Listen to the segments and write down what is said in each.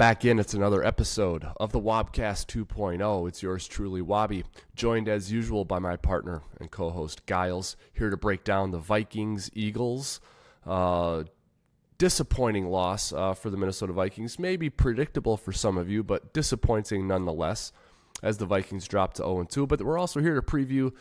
back in. It's another episode of the Wobcast 2.0. It's yours truly, Wobby, joined as usual by my partner and co host, Gyles, here to break down the Vikings Eagles. Uh, disappointing loss uh, for the Minnesota Vikings. Maybe predictable for some of you, but disappointing nonetheless as the Vikings dropped to 0 2. But we're also here to preview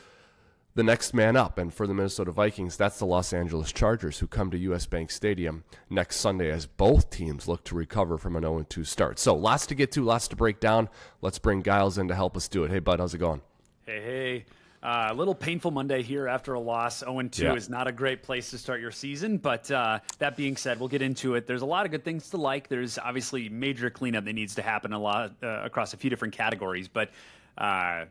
the next man up. And for the Minnesota Vikings, that's the Los Angeles Chargers, who come to US Bank Stadium next Sunday as both teams look to recover from an 0 2 start. So lots to get to, lots to break down. Let's bring Gyles in to help us do it. Hey, bud, how's it going? Hey, hey. Uh, a little painful Monday here after a loss. 0 2 yeah. is not a great place to start your season. But uh, that being said, we'll get into it. There's a lot of good things to like. There's obviously major cleanup that needs to happen a lot uh, across a few different categories. But uh,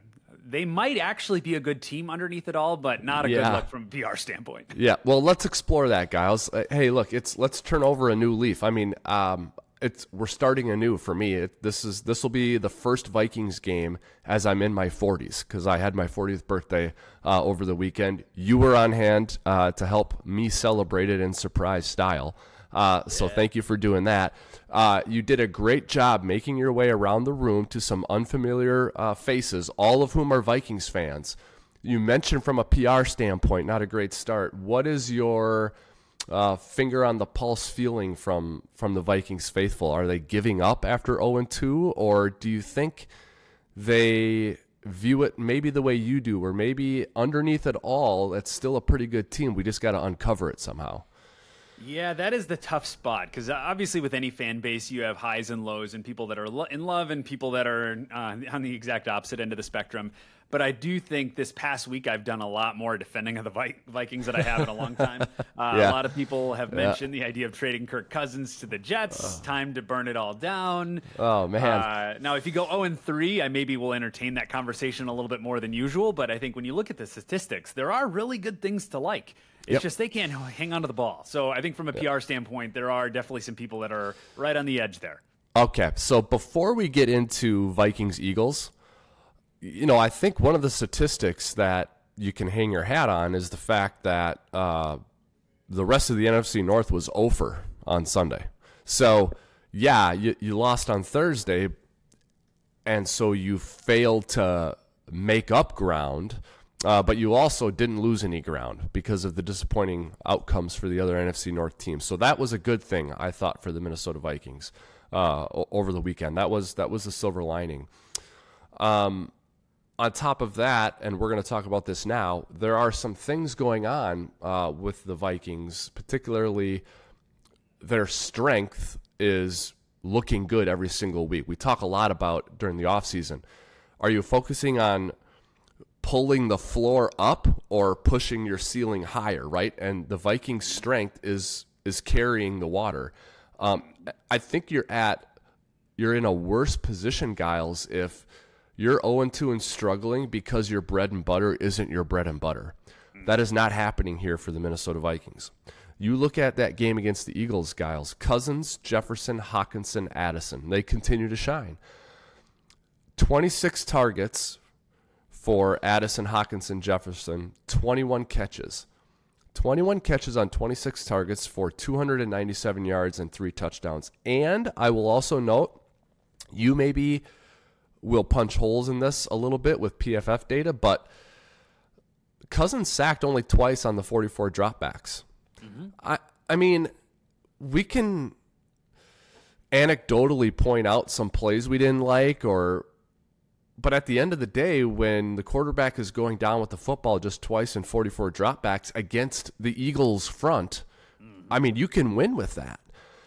they might actually be a good team underneath it all, but not a yeah. good look from PR standpoint. Yeah, well, let's explore that, Gyles. Uh, hey, look, it's let's turn over a new leaf. I mean, um, it's we're starting anew for me. It, this is this will be the first Vikings game as I'm in my 40s because I had my 40th birthday uh, over the weekend. You were on hand uh, to help me celebrate it in surprise style. Uh, so yeah. thank you for doing that. Uh, you did a great job making your way around the room to some unfamiliar uh, faces, all of whom are Vikings fans. You mentioned from a PR standpoint, not a great start. What is your uh, finger on the pulse feeling from from the Vikings faithful? Are they giving up after 0 and 2, or do you think they view it maybe the way you do, or maybe underneath it all, it's still a pretty good team? We just got to uncover it somehow. Yeah, that is the tough spot because uh, obviously, with any fan base, you have highs and lows, and people that are in love and people that are uh, on the exact opposite end of the spectrum. But I do think this past week I've done a lot more defending of the Vikings than I have in a long time. Uh, yeah. A lot of people have mentioned yeah. the idea of trading Kirk Cousins to the Jets. Oh. Time to burn it all down. Oh man! Uh, now, if you go zero oh and three, I maybe will entertain that conversation a little bit more than usual. But I think when you look at the statistics, there are really good things to like. It's yep. just they can't hang on to the ball. So I think from a PR standpoint, there are definitely some people that are right on the edge there. Okay, so before we get into Vikings Eagles, you know, I think one of the statistics that you can hang your hat on is the fact that uh, the rest of the NFC North was over on Sunday. So, yeah, you, you lost on Thursday, and so you failed to make up ground, uh, but you also didn't lose any ground because of the disappointing outcomes for the other NFC North teams. So that was a good thing, I thought, for the Minnesota Vikings uh, over the weekend. That was that was the silver lining. Um, on top of that, and we're going to talk about this now, there are some things going on uh, with the Vikings, particularly their strength is looking good every single week. We talk a lot about during the offseason. Are you focusing on pulling the floor up or pushing your ceiling higher, right? And the Vikings' strength is is carrying the water. Um, I think you're at you're in a worse position, Gyles, if – you're 0 2 and struggling because your bread and butter isn't your bread and butter. That is not happening here for the Minnesota Vikings. You look at that game against the Eagles, Gyles. Cousins, Jefferson, Hockenson, Addison. They continue to shine. 26 targets for Addison, Hockenson Jefferson, 21 catches. 21 catches on 26 targets for 297 yards and three touchdowns. And I will also note, you maybe will punch holes in this a little bit with PFF data, but Cousins sacked only twice on the 44 dropbacks. Mm-hmm. I I mean, we can anecdotally point out some plays we didn't like or but at the end of the day when the quarterback is going down with the football just twice in 44 dropbacks against the Eagles front, mm-hmm. I mean, you can win with that.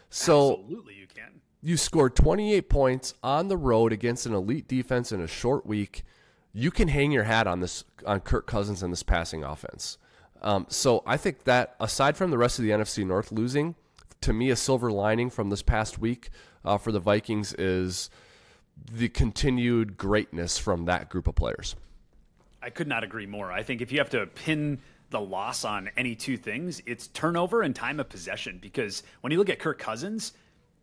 So Absolutely you can. You scored 28 points on the road against an elite defense in a short week. You can hang your hat on this on Kirk Cousins and this passing offense. Um, so I think that aside from the rest of the NFC North losing, to me a silver lining from this past week uh, for the Vikings is the continued greatness from that group of players. I could not agree more. I think if you have to pin the loss on any two things, it's turnover and time of possession. Because when you look at Kirk Cousins,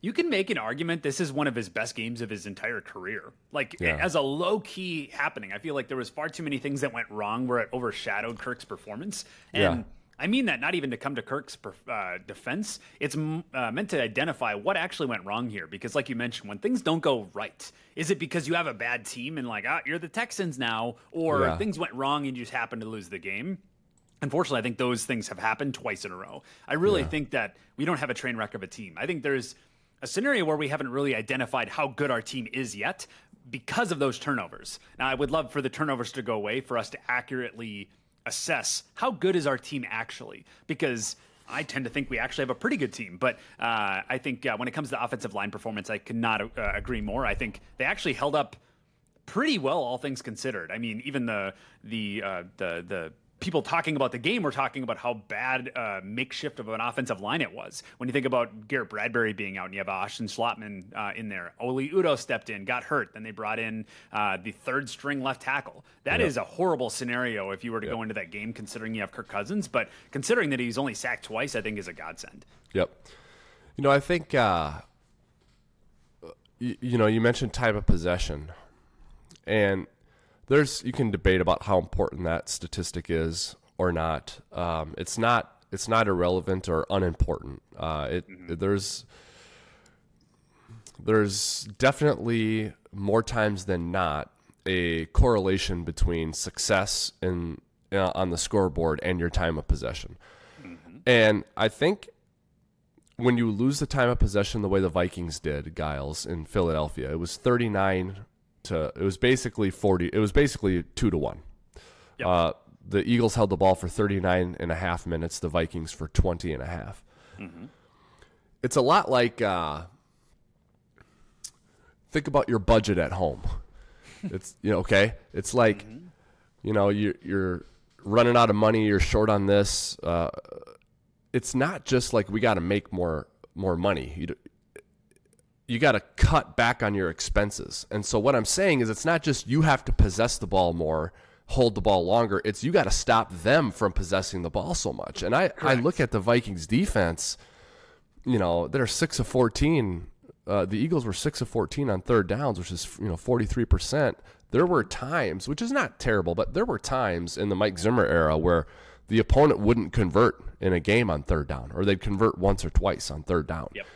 you can make an argument this is one of his best games of his entire career. Like yeah. as a low key happening, I feel like there was far too many things that went wrong where it overshadowed Kirk's performance. And yeah. I mean that not even to come to Kirk's uh, defense. It's uh, meant to identify what actually went wrong here. Because, like you mentioned, when things don't go right, is it because you have a bad team and like, ah, you're the Texans now, or yeah. things went wrong and you just happened to lose the game? Unfortunately, I think those things have happened twice in a row. I really yeah. think that we don't have a train wreck of a team. I think there's a scenario where we haven't really identified how good our team is yet because of those turnovers. Now, I would love for the turnovers to go away for us to accurately assess how good is our team actually because I tend to think we actually have a pretty good team, but uh, I think uh, when it comes to offensive line performance, I cannot uh, agree more. I think they actually held up pretty well, all things considered. I mean, even the the uh, the the people talking about the game were talking about how bad uh, makeshift of an offensive line it was. When you think about Garrett Bradbury being out and you have Austin Schlottmann uh, in there, Oli Udoh stepped in, got hurt, then they brought in uh, the third string left tackle. That is a horrible scenario if you were to go into that game, considering you have Kirk Cousins. But considering that he's only sacked twice, I think is a godsend. Yep. You know, I think uh, you, you know you mentioned type of possession, and there's you can debate about how important that statistic is or not. Um, it's not it's not irrelevant or unimportant. Uh, it mm-hmm. there's there's definitely more times than not a correlation between success in uh, on the scoreboard and your time of possession. Mm-hmm. And I think when you lose the time of possession the way the Vikings did, Gyles in Philadelphia, it was 39 to it was basically 40 it was basically 2 to 1 yep. uh, the eagles held the ball for 39 and a half minutes the vikings for 20 and a half mm-hmm. it's a lot like uh, think about your budget at home it's you know okay it's like mm-hmm. you know you, you're running out of money you're short on this uh, it's not just like we got to make more more money you, you got to cut back on your expenses. And so what I'm saying is it's not just you have to possess the ball more, hold the ball longer. It's you got to stop them from possessing the ball so much. And I, I look at the Vikings defense, you know, they're 6 of 14. Uh, the Eagles were 6 of 14 on third downs, which is, you know, 43%. There were times, which is not terrible, but there were times in the Mike Zimmer era where the opponent wouldn't convert in a game on third down or they'd convert once or twice on third down. Yep.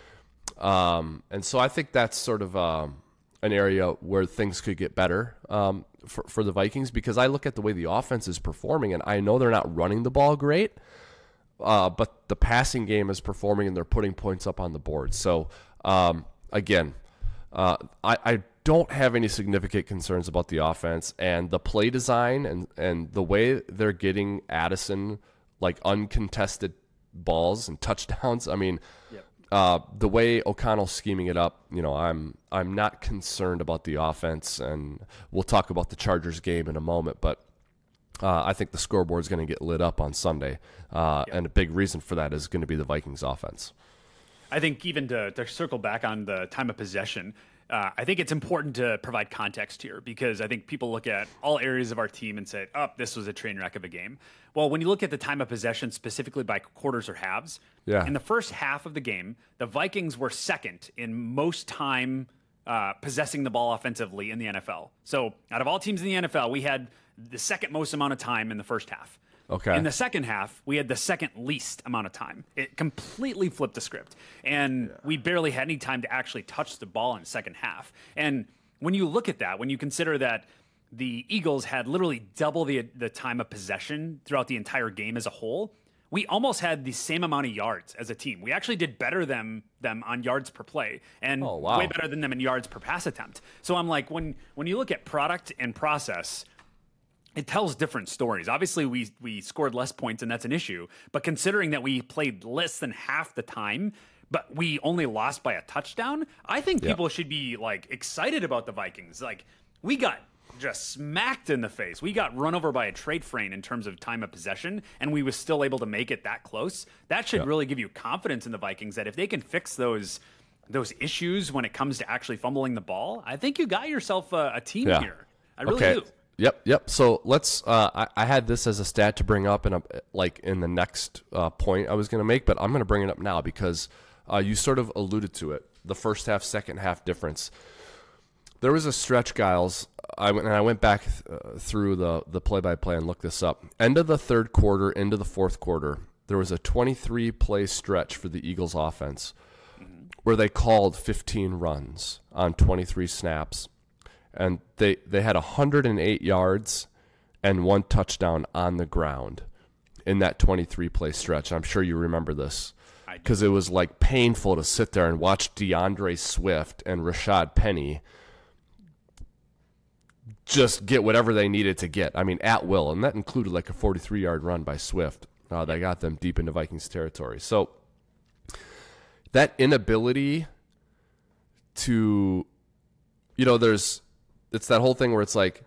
Um, and so I think that's sort of um, an area where things could get better um, for, for the Vikings because I look at the way the offense is performing and I know they're not running the ball great, uh, but the passing game is performing and they're putting points up on the board. So um, again, uh, I, I don't have any significant concerns about the offense and the play design and, and the way they're getting Addison like uncontested balls and touchdowns. I mean, yep. Uh, the way O'Connell's scheming it up, you know, I'm I'm not concerned about the offense, and we'll talk about the Chargers game in a moment. But uh, I think the scoreboard is going to get lit up on Sunday, uh, and a big reason for that is going to be the Vikings offense. I think even to, to circle back on the time of possession, uh, I think it's important to provide context here because I think people look at all areas of our team and say, "Oh, this was a train wreck of a game." Well, when you look at the time of possession specifically by quarters or halves, yeah. in the first half of the game, the Vikings were second in most time uh, possessing the ball offensively in the NFL. So, out of all teams in the NFL, we had the second most amount of time in the first half. Okay. In the second half, we had the second least amount of time. It completely flipped the script. And yeah. we barely had any time to actually touch the ball in the second half. And when you look at that, when you consider that the Eagles had literally double the the time of possession throughout the entire game as a whole, we almost had the same amount of yards as a team. We actually did better than them on yards per play and oh, wow. way better than them in yards per pass attempt. So I'm like when when you look at product and process, it tells different stories. Obviously, we we scored less points, and that's an issue. But considering that we played less than half the time, but we only lost by a touchdown, I think people should be like excited about the Vikings. Like we got just smacked in the face. We got run over by a trade frame in terms of time of possession, and we was still able to make it that close. That should really give you confidence in the Vikings that if they can fix those those issues when it comes to actually fumbling the ball, I think you got yourself a, a team yeah. here. I really okay. do. Yep, yep. So let's. Uh, I, I, had this as a stat to bring up in a like in the next uh, point I was going to make, but I'm going to bring it up now because uh, you sort of alluded to it. The first half, second half difference. There was a stretch, Gyles. I went and I went back th- uh, through the the play by play and looked this up. End of the third quarter, into the fourth quarter, there was a 23 play stretch for the Eagles offense where they called 15 runs on 23 snaps and they they had 108 yards and one touchdown on the ground in that 23 play stretch. I'm sure you remember this because it was like painful to sit there and watch DeAndre Swift and Rashad Penny just get whatever they needed to get. I mean, at will, and that included like a 43 yard run by Swift. Uh, that got them deep into Vikings territory. So that inability to, you know, there's, it's that whole thing where it's like,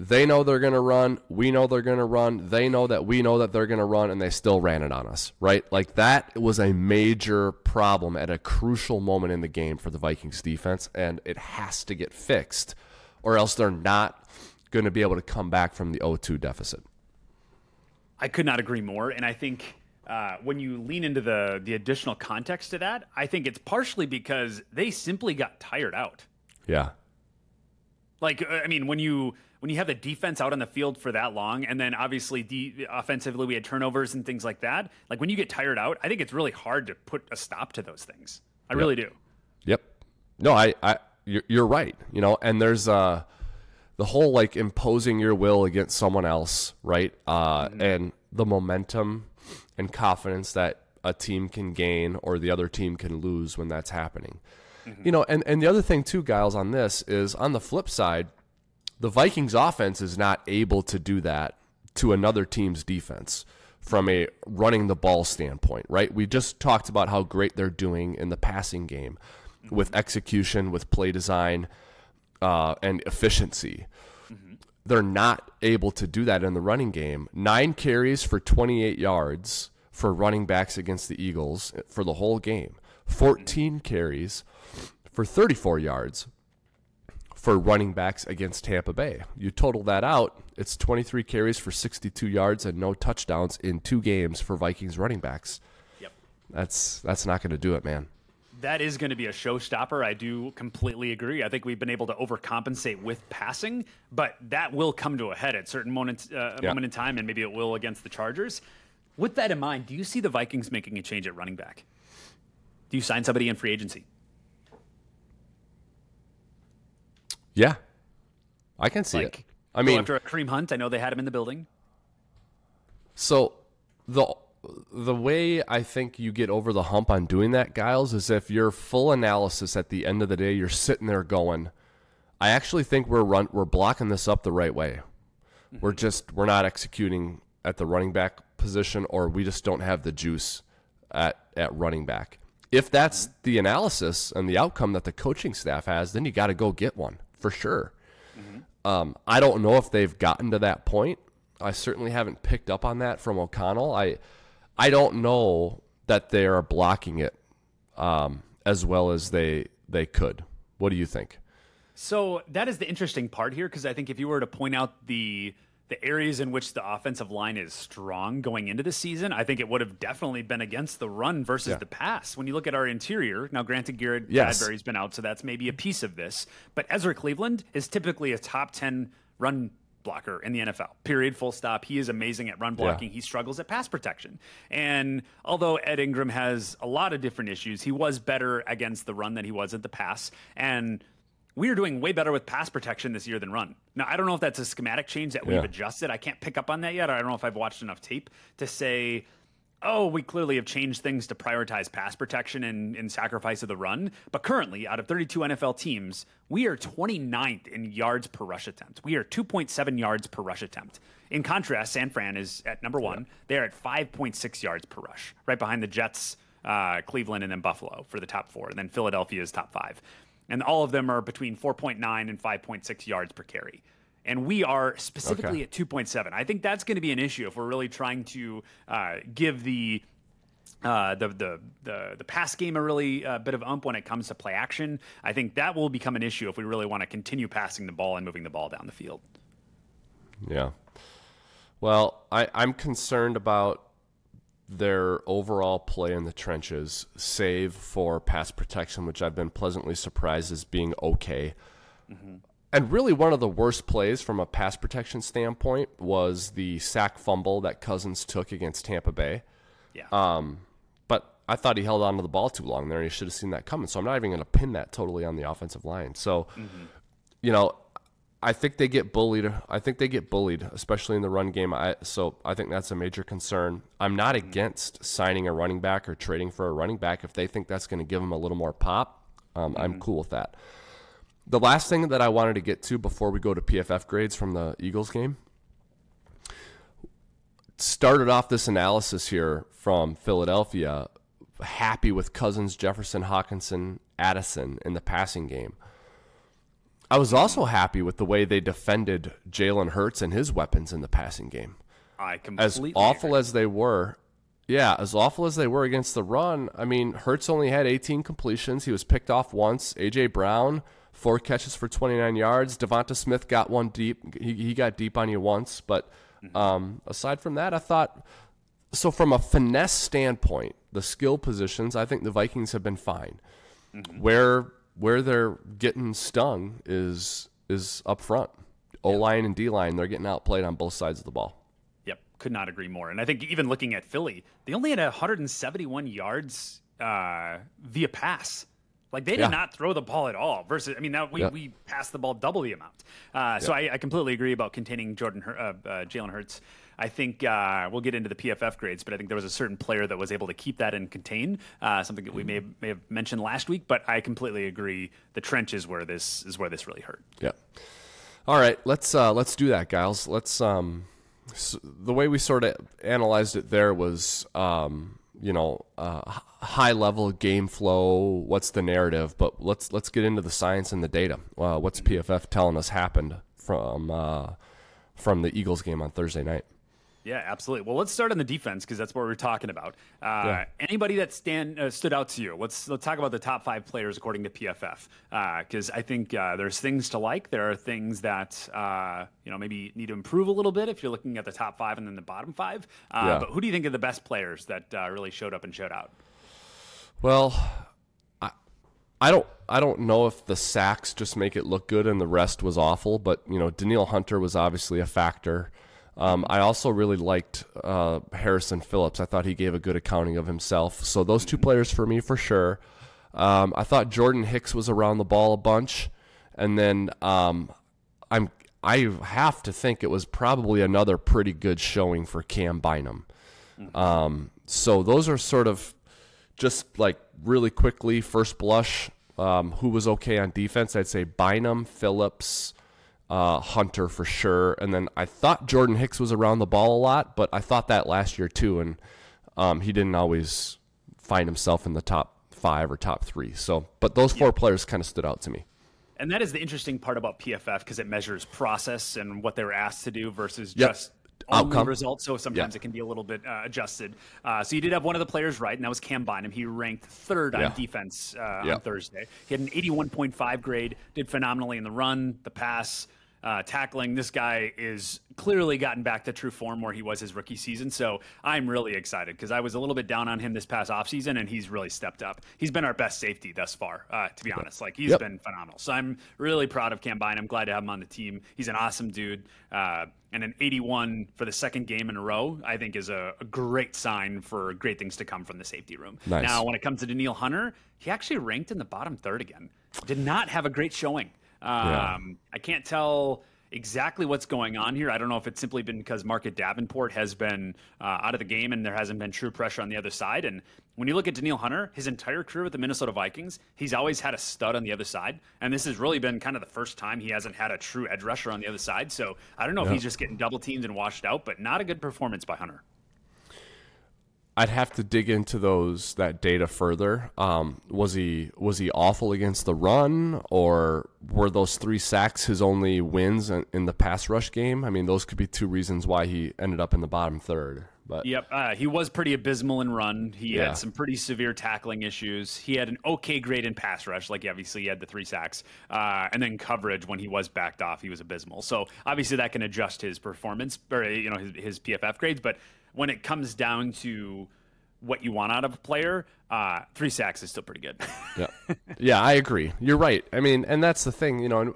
they know they're going to run. We know they're going to run. They know that we know that they're going to run, and they still ran it on us, right? Like that was a major problem at a crucial moment in the game for the Vikings defense, and it has to get fixed, or else they're not going to be able to come back from the 0 2 deficit. I could not agree more. And I think uh, when you lean into the the additional context to that, I think it's partially because they simply got tired out. Yeah. Like uh, I mean, when you when you have the defense out on the field for that long, and then obviously de- offensively we had turnovers and things like that. Like when you get tired out, I think it's really hard to put a stop to those things. I yep. really do. Yep. No, I, I, you're, you're right. You know, and there's uh, the whole like imposing your will against someone else, right? Uh, mm-hmm. and the momentum and confidence that a team can gain or the other team can lose when that's happening. Mm-hmm. You know, and, and the other thing too, Gyles, on this is on the flip side, the Vikings offense is not able to do that to another team's defense from a running the ball standpoint, right? We just talked about how great they're doing in the passing game mm-hmm. with execution, with play design, uh, and efficiency. They're not able to do that in the running game. Nine carries for 28 yards for running backs against the Eagles for the whole game, 14 carries for 34 yards for running backs against Tampa Bay. You total that out, it's 23 carries for 62 yards and no touchdowns in two games for Vikings running backs. Yep. That's that's not going to do it, man. That is going to be a showstopper. I do completely agree. I think we've been able to overcompensate with passing, but that will come to a head at certain moments, uh, yeah. moment in time, and maybe it will against the Chargers. With that in mind, do you see the Vikings making a change at running back? Do you sign somebody in free agency? Yeah, I can see like, it. I mean, after Kareem Hunt, I know they had him in the building. So the the way I think you get over the hump on doing that, Gyles, is if your full analysis at the end of the day, you're sitting there going, I actually think we're run we're blocking this up the right way. Mm-hmm. We're just we're not executing at the running back position, or we just don't have the juice at at running back. If that's mm-hmm. the analysis and the outcome that the coaching staff has, then you got to go get one for sure. Mm-hmm. Um, I don't know if they've gotten to that point. I certainly haven't picked up on that from O'Connell. I I don't know that they are blocking it um, as well as they they could. What do you think? So that is the interesting part here because I think if you were to point out the the areas in which the offensive line is strong going into the season, I think it would have definitely been against the run versus yeah. the pass. When you look at our interior, now granted, Garrett yes. Bradbury's been out, so that's maybe a piece of this. But Ezra Cleveland is typically a top 10 run blocker in the NFL. Period. Full stop. He is amazing at run blocking. Yeah. He struggles at pass protection. And although Ed Ingram has a lot of different issues, he was better against the run than he was at the pass. And we are doing way better with pass protection this year than run. Now, I don't know if that's a schematic change that we've yeah. adjusted. I can't pick up on that yet. I don't know if I've watched enough tape to say, oh, we clearly have changed things to prioritize pass protection and, and sacrifice of the run. But currently, out of 32 NFL teams, we are 29th in yards per rush attempt. We are 2.7 yards per rush attempt. In contrast, San Fran is at number one. Yeah. They're at 5.6 yards per rush, right behind the Jets, uh, Cleveland, and then Buffalo for the top four. And then Philadelphia is top five and all of them are between 4.9 and 5.6 yards per carry. And we are specifically okay. at 2.7. I think that's going to be an issue if we're really trying to uh, give the uh, the, the the the pass game a really uh, bit of ump when it comes to play action. I think that will become an issue if we really want to continue passing the ball and moving the ball down the field. Yeah. Well, I, I'm concerned about their overall play in the trenches, save for pass protection, which I've been pleasantly surprised as being okay. Mm-hmm. And really, one of the worst plays from a pass protection standpoint was the sack fumble that Cousins took against Tampa Bay. Yeah. Um, but I thought he held on to the ball too long there, and he should have seen that coming. So I'm not even going to pin that totally on the offensive line. So, mm-hmm. you know, I think they get bullied. I think they get bullied, especially in the run game. I, so I think that's a major concern. I'm not against signing a running back or trading for a running back if they think that's going to give them a little more pop. Um, mm-hmm. I'm cool with that. The last thing that I wanted to get to before we go to PFF grades from the Eagles game started off this analysis here from Philadelphia, happy with Cousins, Jefferson, Hockenson, Addison in the passing game. I was also happy with the way they defended Jalen Hurts and his weapons in the passing game. I completely as awful agree. as they were. Yeah, as awful as they were against the run, I mean, Hurts only had 18 completions. He was picked off once. AJ Brown, four catches for 29 yards. Devonta Smith got one deep. He, he got deep on you once, but Mm-hmm. Um, aside from that, I thought so from a finesse standpoint, the skill positions, I think the Vikings have been fine. Mm-hmm. Where where they're getting stung is is up front. O line and D line, they're getting outplayed on both sides of the ball. Yep, could not agree more. And I think even looking at Philly, they only had 171 yards uh, via pass. Like they did yeah. not throw the ball at all. Versus, I mean, now we, we passed the ball double the amount. Uh, so I, I, completely agree about containing Jordan uh, uh, Jalen Hurts. I think uh, we'll get into the PFF grades, but I think there was a certain player that was able to keep that and contain uh, something that we may may have mentioned last week. But I completely agree. The trench is where this is where this really hurt. Yeah. All right, let's uh, let's do that, guys. Let's um, so the way we sort of analyzed it there was um, you know uh, high level game flow what's the narrative but let's let's get into the science and the data uh, what's pff telling us happened from uh, from the eagles game on thursday night yeah, absolutely. Well, let's start on the defense because that's what we're talking about. Uh, yeah. Anybody that stand uh, stood out to you? Let's let's talk about the top five players according to PFF because uh, I think uh, there's things to like. There are things that uh, you know maybe need to improve a little bit if you're looking at the top five and then the bottom five. Uh, yeah. But who do you think are the best players that really showed up and showed out? Well, I I don't I don't know if the sacks just make it look good and the rest was awful, but you know Danielle Hunter was obviously a factor. Um, I also really liked uh, Harrison Phillips. I thought he gave a good accounting of himself. So those two players for me for sure. Um, I thought Jordan Hicks was around the ball a bunch, and then um, I'm I have to think it was probably another pretty good showing for Cam Bynum. Um, so those are sort of just like really quickly first blush. Um, who was okay on defense? I'd say Bynum, Phillips, uh, Hunter for sure. And then I thought Jordan Hicks was around the ball a lot, but I thought that last year too, and um, he didn't always find himself in the top five or top three. So, but those four yeah. players kind of stood out to me. And that is the interesting part about PFF because it measures process and what they were asked to do versus yep. just Outcome. results. So sometimes yeah. it can be a little bit uh, adjusted. Uh, so you did have one of the players right, and that was Cam Bynum. He ranked third yeah. on defense uh, on Thursday. He had an 81.5 grade, did phenomenally in the run, the pass uh, tackling. This guy is clearly gotten back to true form where he was his rookie season. So I'm really excited because I was a little bit down on him this past offseason and he's really stepped up. He's been our best safety thus far, uh, to be honest. Like he's yep. been phenomenal. So I'm really proud of Cam Bynum. I'm glad to have him on the team. He's an awesome dude. Uh, and an 81 for the second game in a row, I think, is a, a, great sign for great things to come from the safety room. Nice. Now, when it comes to Danielle Hunter, he actually ranked in the bottom third again. Did not have a great showing. Um, yeah. I can't tell exactly what's going on here. I don't know if it's simply been because Marcus Davenport has been uh, out of the game and there hasn't been true pressure on the other side. And when you look at Danielle Hunter, his entire career with the Minnesota Vikings, he's always had a stud on the other side. And this has really been kind of the first time he hasn't had a true edge rusher on the other side. So I don't know yeah. if he's just getting double teamed and washed out, but not a good performance by Hunter. I'd have to dig into those that data further. Um, was he was he awful against the run, or were those three sacks his only wins in, in the pass rush game? I mean, those could be two reasons why he ended up in the bottom third. But yep, uh, he was pretty abysmal in run. He yeah. had some pretty severe tackling issues. He had an okay grade in pass rush, like obviously he had the three sacks, uh, and then coverage when he was backed off, he was abysmal. So obviously that can adjust his performance or you know his, his PFF grades, but when it comes down to what you want out of a player, uh, three sacks is still pretty good. yeah, yeah, I agree. You're right. I mean, and that's the thing, you know.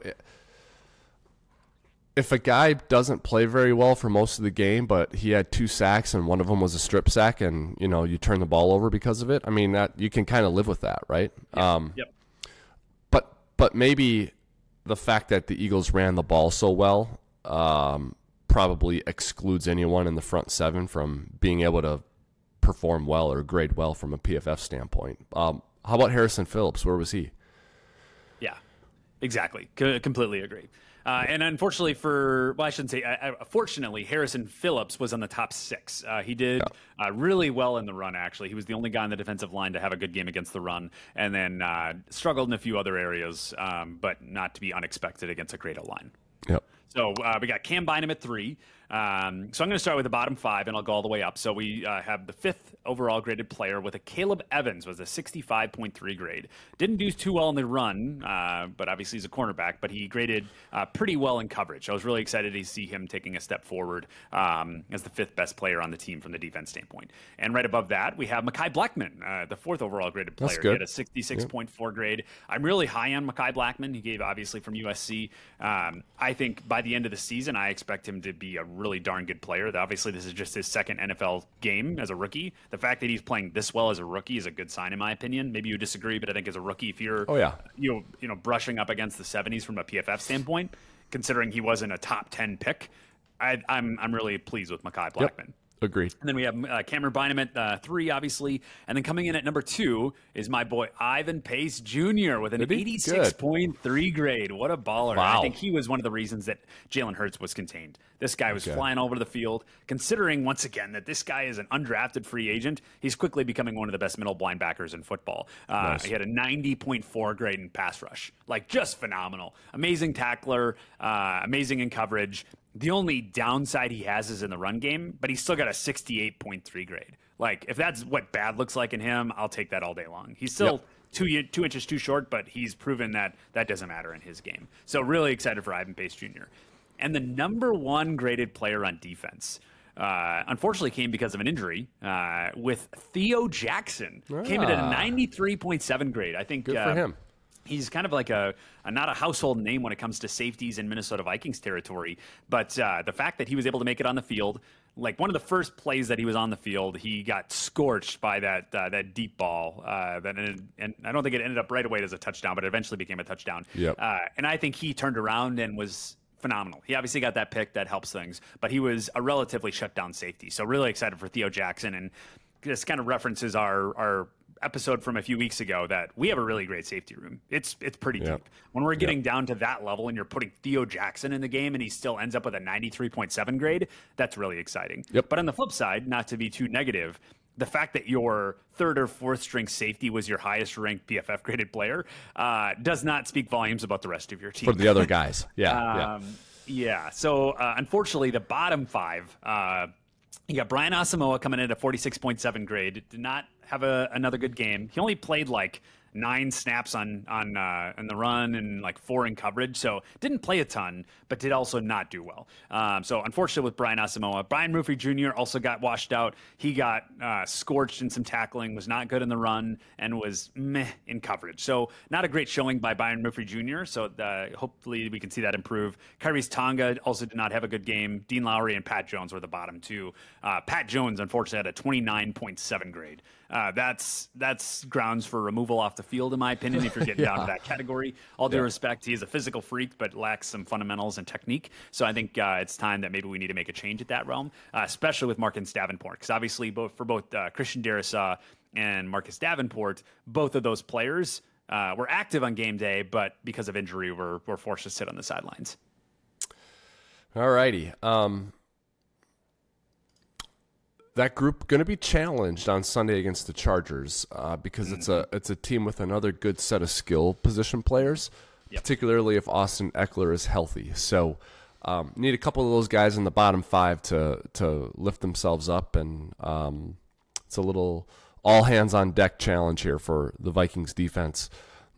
if a guy doesn't play very well for most of the game, but he had two sacks and one of them was a strip sack, and you know you turn the ball over because of it. I mean that you can kind of live with that, right? Yep. Um, yep. But but maybe the fact that the Eagles ran the ball so well um, probably excludes anyone in the front seven from being able to perform well or grade well from a PFF standpoint. Um, how about Harrison Phillips? Where was he? Yeah, exactly. C- completely agree. Uh, and unfortunately for, well, I shouldn't say, uh, fortunately, Harrison Phillips was on the top six. Uh, he did yeah. uh, really well in the run, actually. He was the only guy on the defensive line to have a good game against the run, and then uh, struggled in a few other areas, um, but not to be unexpected against a great line. Yep. So uh, we got Cam Bynum at three. Um, so I'm going to start with the bottom five, and I'll go all the way up. So we uh, have the fifth overall graded player with Akayleb Evans was a 65.3 grade. Didn't do too well in the run, uh, but obviously he's a cornerback. But he graded uh, pretty well in coverage. I was really excited to see him taking a step forward um, as the fifth best player on the team from the defense standpoint. And right above that, we have Mekhi Blackmon, uh, the fourth overall graded player. That's good. He had a 66.4 yep. grade. I'm really high on Mekhi Blackmon. He gave obviously from USC. Um, I think by the end of the season, I expect him to be a really darn good player. Obviously, this is just his second NFL game as a rookie. The fact that he's playing this well as a rookie is a good sign, in my opinion. Maybe you disagree, but I think as a rookie, if you're oh yeah you know you know brushing up against the 70s from a PFF standpoint, considering he wasn't a top 10 pick, I, am I'm, I'm really pleased with Mekhi Blackmon. Yep. Agreed. And then we have uh, Cameron Bynum at uh, three, obviously. And then coming in at number two is my boy Ivan Pace Jr. with an 86.3 grade. What a baller. Wow. I think he was one of the reasons that Jalen Hurts was contained. This guy was okay. flying all over the field. Considering, once again, that this guy is an undrafted free agent, he's quickly becoming one of the best middle linebackers in football. Uh, nice. He had a 90.4 grade in pass rush. Like, just phenomenal. Amazing tackler, uh, amazing in coverage. The only downside he has is in the run game, but he's still got a 68.3 grade. Like, if that's what bad looks like in him, I'll take that all day long. He's still yep. two two inches too short, but he's proven that that doesn't matter in his game. So really excited for Ivan Pace Jr. And the number one graded player on defense. Uh, unfortunately came because of an injury uh, with Theo Jackson. Ah. Came in at a 93.7 grade. I think good for uh, him he's kind of like a, a, not a household name when it comes to safeties in Minnesota Vikings territory. But uh, the fact that he was able to make it on the field, like one of the first plays that he was on the field, he got scorched by that uh, that deep ball. Uh, that ended, and I don't think it ended up right away as a touchdown, but it eventually became a touchdown. Yep. Uh, and I think he turned around and was phenomenal. He obviously got that pick that helps things, but he was a relatively shut down safety. So really excited for Theo Jackson and this kind of references our our episode from a few weeks ago that we have a really great safety room. It's it's pretty yep. deep. When we're getting yep. down to that level and you're putting Theo Jackson in the game and he still ends up with a 93.7 grade, that's really exciting. Yep. But on the flip side, not to be too negative, the fact that your third or fourth string safety was your highest ranked PFF graded player uh, does not speak volumes about the rest of your team. For the other guys. Yeah. um, yeah. Yeah. So uh, unfortunately, the bottom five, uh, you got Brian Asamoah coming in at a 46.7 grade. Did not have a, another good game. He only played like nine snaps on on uh, the run and like four in coverage. So didn't play a ton, but did also not do well. Um, so unfortunately with Brian Asamoah, Byron Murphy Jr. also got washed out. He got uh, scorched in some tackling, was not good in the run, and was meh in coverage. So not a great showing by Byron Murphy Jr. So uh, hopefully we can see that improve. Khyiris Tonga also did not have a good game. Dean Lowry and Pat Jones were the bottom two. Uh, Pat Jones unfortunately had a 29.7 grade. Uh, that's that's grounds for removal off the field, in my opinion. If you're getting yeah. down to that category, all due yeah. respect, he is a physical freak, but lacks some fundamentals and technique. So I think uh, it's time that maybe we need to make a change at that realm, uh, especially with Marcus Davenport, because obviously both for both uh, Christian Darrisaw and Marcus Davenport, both of those players uh, were active on game day, but because of injury, were were forced to sit on the sidelines. All righty. Um, that group going to be challenged on Sunday against the Chargers uh, because it's a it's a team with another good set of skill position players, yep. particularly if Austin Ekeler is healthy. So um, need a couple of those guys in the bottom five to to lift themselves up, and um, it's a little all hands on deck challenge here for the Vikings defense.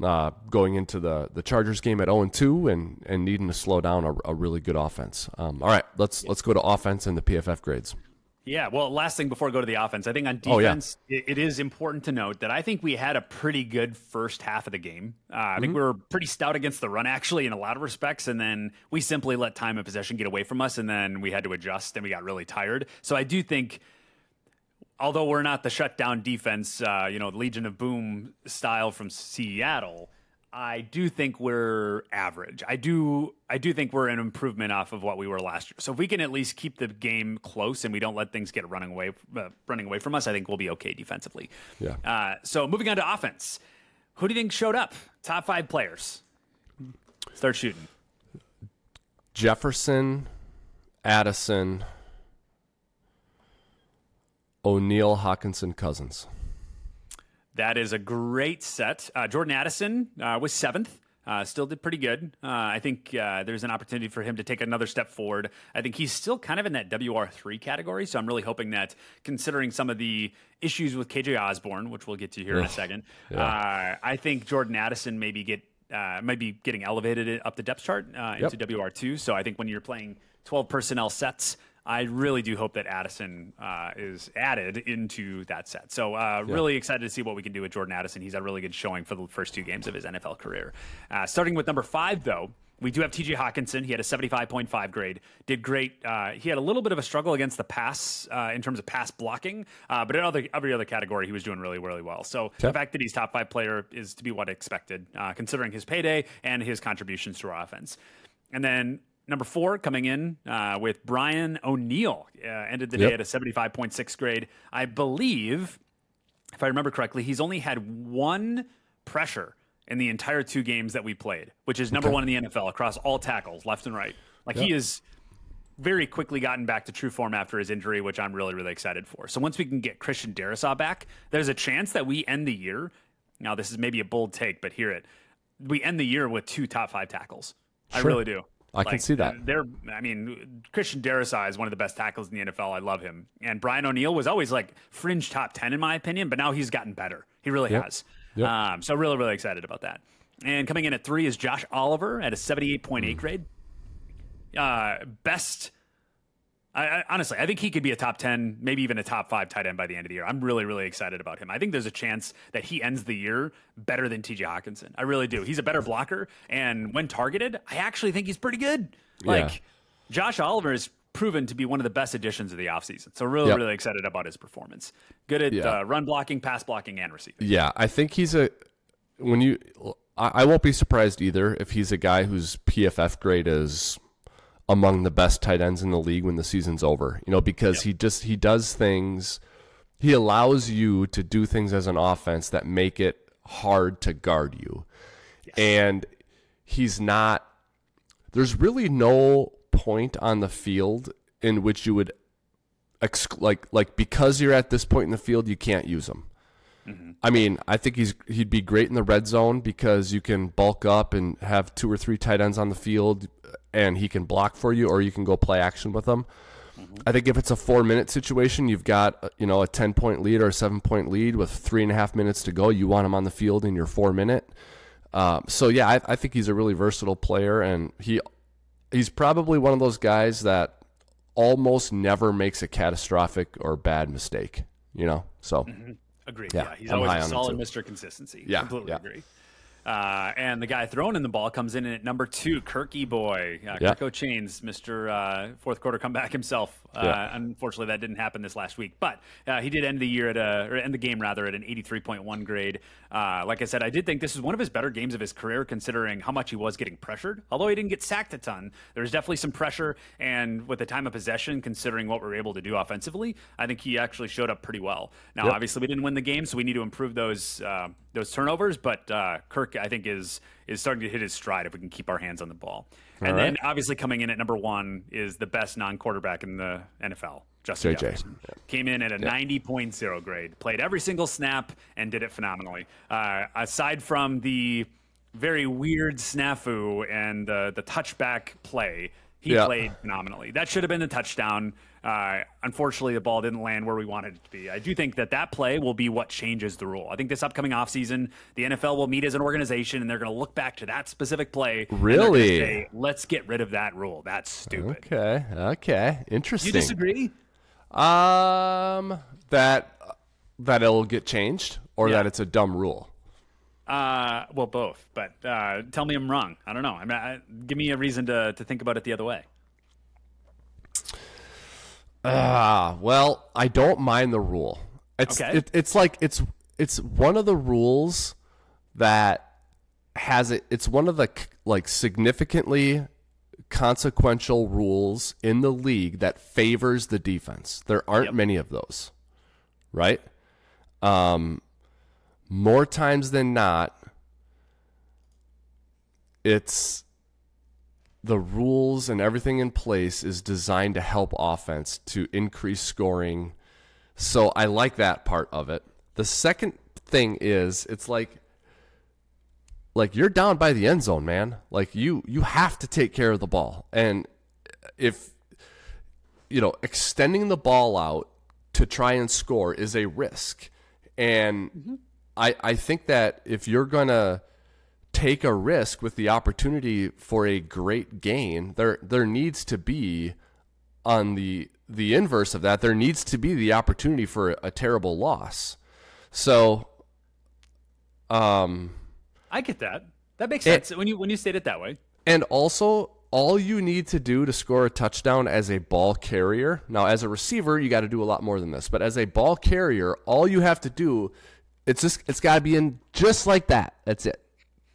Uh, going into the, the Chargers game at 0 and 2 and, and needing to slow down a, a really good offense. Um, all right, let's let's go to offense and the PFF grades. Yeah, well, last thing before I go to the offense, I think on defense, oh, yeah. it, it is important to note that I think we had a pretty good first half of the game. Uh, I mm-hmm. think we were pretty stout against the run, actually, in a lot of respects, and then we simply let time and possession get away from us, and then we had to adjust, and we got really tired. So I do think although we're not the shutdown defense, uh, you know, Legion of Boom style from Seattle, I do think we're average. I do I do think we're an improvement off of what we were last year. So if we can at least keep the game close and we don't let things get running away uh, running away from us, I think we'll be okay defensively. Yeah. Uh, so moving on to offense, who do you think showed up? Top five players. Start shooting. Jefferson, Addison, O'Neill, Hockenson, Cousins. That is a great set. Uh, Jordan Addison uh, was seventh. Uh, still did pretty good. Uh, I think uh, there's an opportunity for him to take another step forward. I think he's still kind of in that WR3 category. So I'm really hoping that, considering some of the issues with KJ Osborn, which we'll get to here in a second, yeah. Uh, I think Jordan Addison maybe get uh, might be getting elevated up the depth chart uh, into yep. WR2. So I think when you're playing 12 personnel sets, I really do hope that Addison uh, is added into that set. So, uh, yeah. really excited to see what we can do with Jordan Addison. He's had a really good showing for the first two games of his NFL career. Uh, starting with number five, though, we do have TJ Hockenson. He had a 75.5 grade. Did great. Uh, he had a little bit of a struggle against the pass uh, in terms of pass blocking, uh, but in other, every other category, he was doing really, really well. So the fact that he's top five player is to be what expected, uh, considering his payday and his contributions to our offense. And then Number four coming in uh, with Brian O'Neill. Uh, ended the yep. day at a 75.6 grade. I believe, if I remember correctly, he's only had one pressure in the entire two games that we played, which is number okay. one in the NFL across all tackles, left and right. Like yep. he is very quickly gotten back to true form after his injury, which I'm really, really excited for. So once we can get Christian Darrisaw back, there's a chance that we end the year. Now, this is maybe a bold take, but hear it. We end the year with two top five tackles. Sure. I really do. I like, can see that. They're, I mean, Christian Darrisaw is one of the best tackles in the NFL. I love him. And Brian O'Neill was always like fringe top 10 in my opinion, but now he's gotten better. He really yep. has. Yep. Um, so really, really excited about that. And coming in at three is Josh Oliver at a 78.8 mm. grade. Uh, best I, I, honestly, I think he could be a top 10, maybe even a top five tight end by the end of the year. I'm really, really excited about him. I think there's a chance that he ends the year better than TJ Hockenson. I really do. He's a better blocker. And when targeted, I actually think he's pretty good. Like, yeah. Josh Oliver is proven to be one of the best additions of the offseason. So, really, yep. really excited about his performance. Good at yeah. uh, run blocking, pass blocking, and receiving. Yeah, I think he's a. When you. I, I won't be surprised either if he's a guy whose PFF grade is among the best tight ends in the league when the season's over. You know, because he just he does things he allows you to do things as an offense that make it hard to guard you. Yes. And he's not there's really no point on the field in which you would ex- like like because you're at this point in the field you can't use him. Mm-hmm. I mean, I think he's he'd be great in the red zone because you can bulk up and have two or three tight ends on the field and he can block for you, or you can go play action with him. Mm-hmm. I think if it's a four minute situation, you've got uh, you know a ten point lead or a seven point lead with three and a half minutes to go. You want him on the field in your four minute. Um, so yeah, I, I, think he's a really versatile player, and he he's probably one of those guys that almost never makes a catastrophic or bad mistake. You know, so mm-hmm. Agree. Yeah, yeah he's I'm always a solid Mr. Consistency. Yeah, completely yeah. agree. Uh, and the guy throwing in the ball comes in at number two, Kirky boy, uh, yeah. Kirko Chainz, Mr. Uh, fourth quarter comeback himself. Uh. Unfortunately, that didn't happen this last week, but uh, he did end the year at a, or end the game rather at an 83.1 grade. Uh, like I said, I did think this was one of his better games of his career, considering how much he was getting pressured. Although he didn't get sacked a ton, there was definitely some pressure. And with the time of possession, considering what we were able to do offensively, I think he actually showed up pretty well. Now, yep. obviously, we didn't win the game, so we need to improve those those turnovers. But Kirk, I think, is is starting to hit his stride if we can keep our hands on the ball. And right. then obviously coming in at number one is the best non-quarterback in the NFL, Justin JJ. Jefferson. Yeah. Came in at a yeah. 90.0 grade, played every single snap, and did it phenomenally. Uh, aside from the very weird snafu and uh, the touchback play, he yeah. played phenomenally. That should have been the touchdown. Uh, unfortunately, the ball didn't land where we wanted it to be. I do think that that play will be what changes the rule. I think this upcoming offseason, the NFL will meet as an organization and they're going to look back to that specific play. Really? Say, Let's get rid of that rule. That's stupid. Okay. Okay. Interesting. You disagree? Um, that that it'll get changed, or Yeah. that it's a dumb rule. Uh, well, both. But uh, tell me I'm wrong. I don't know. I mean, I, give me a reason to to think about it the other way. Ah, well, I don't mind the rule. It's Okay. it, it's like it's it's one of the rules that has it. It's one of the like significantly consequential rules in the league that favors the defense. There aren't Yep. many of those, right? Um, more times than not, it's the rules and everything in place is designed to help offense to increase scoring. So I like that part of it. The second thing is it's like like you're down by the end zone, man. Like you you have to take care of the ball. And if you know, extending the ball out to try and score is a risk. And mm-hmm. I I think that if you're going to take a risk with the opportunity for a great gain, there there needs to be on the the inverse of that, there needs to be the opportunity for a, terrible loss. So um I get that. That makes sense when you when you state it that way. and also all you need to do to score a touchdown as a ball carrier. Now as a receiver, you got to do a lot more than this, but as a ball carrier, all you have to do it's just it's got to be in just like that. That's it.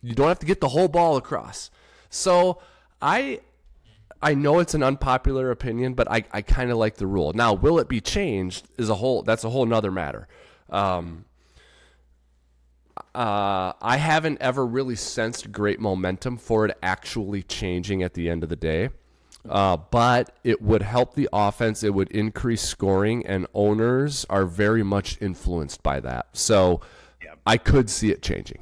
You don't have to get the whole ball across. So I I know it's an unpopular opinion, but I, I kind of like the rule. Now, will it be changed? Is a whole that's a whole nother matter. Um, uh, I haven't ever really sensed great momentum for it actually changing at the end of the day. Uh, but it would help the offense. It would increase scoring, and owners are very much influenced by that. So Yeah. I could see it changing.